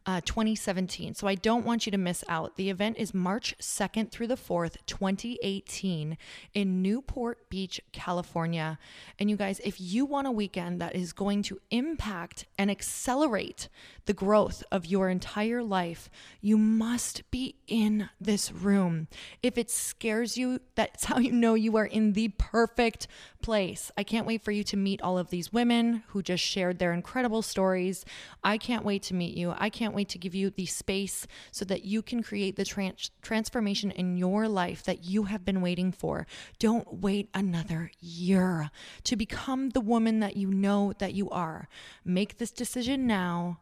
uh, 2017. So I don't want you to miss out. The event is March 2nd through the 4th, 2018, in Newport Beach, California. And you guys, if you want a weekend that is going to impact and accelerate the growth of your entire life, you must be in this room. If it scares you, that's <laughs> how you know you are in the perfect place. I can't wait for you to meet all of these women who just shared their incredible stories. I can't wait to meet you. I can't wait to give you the space so that you can create the trans- transformation in your life that you have been waiting for. Don't wait another year to become the woman that you know that you are. Make this decision now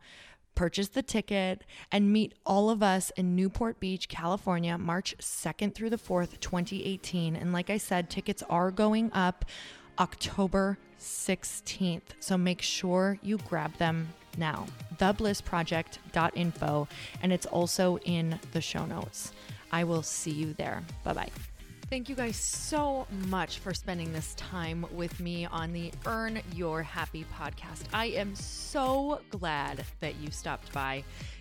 purchase the ticket and meet all of us in Newport Beach, California, March 2nd through the 4th, 2018. And like I said, tickets are going up October 16th. So make sure you grab them now. Theblissproject.info. And it's also in the show notes. I will see you there. Bye bye. Thank you guys so much for spending this time with me on the Earn Your Happy podcast. I am so glad that you stopped by.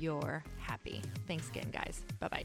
your happy. Thanks again, guys. Bye bye.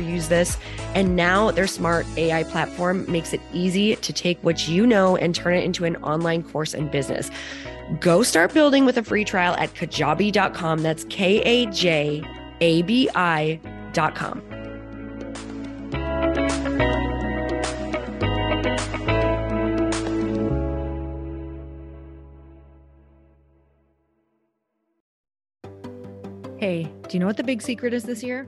use this. And now their smart AI platform makes it easy to take what you know and turn it into an online course and business. Go start building with a free trial at kajabi.com. That's K A J A B I.com. Hey, do you know what the big secret is this year?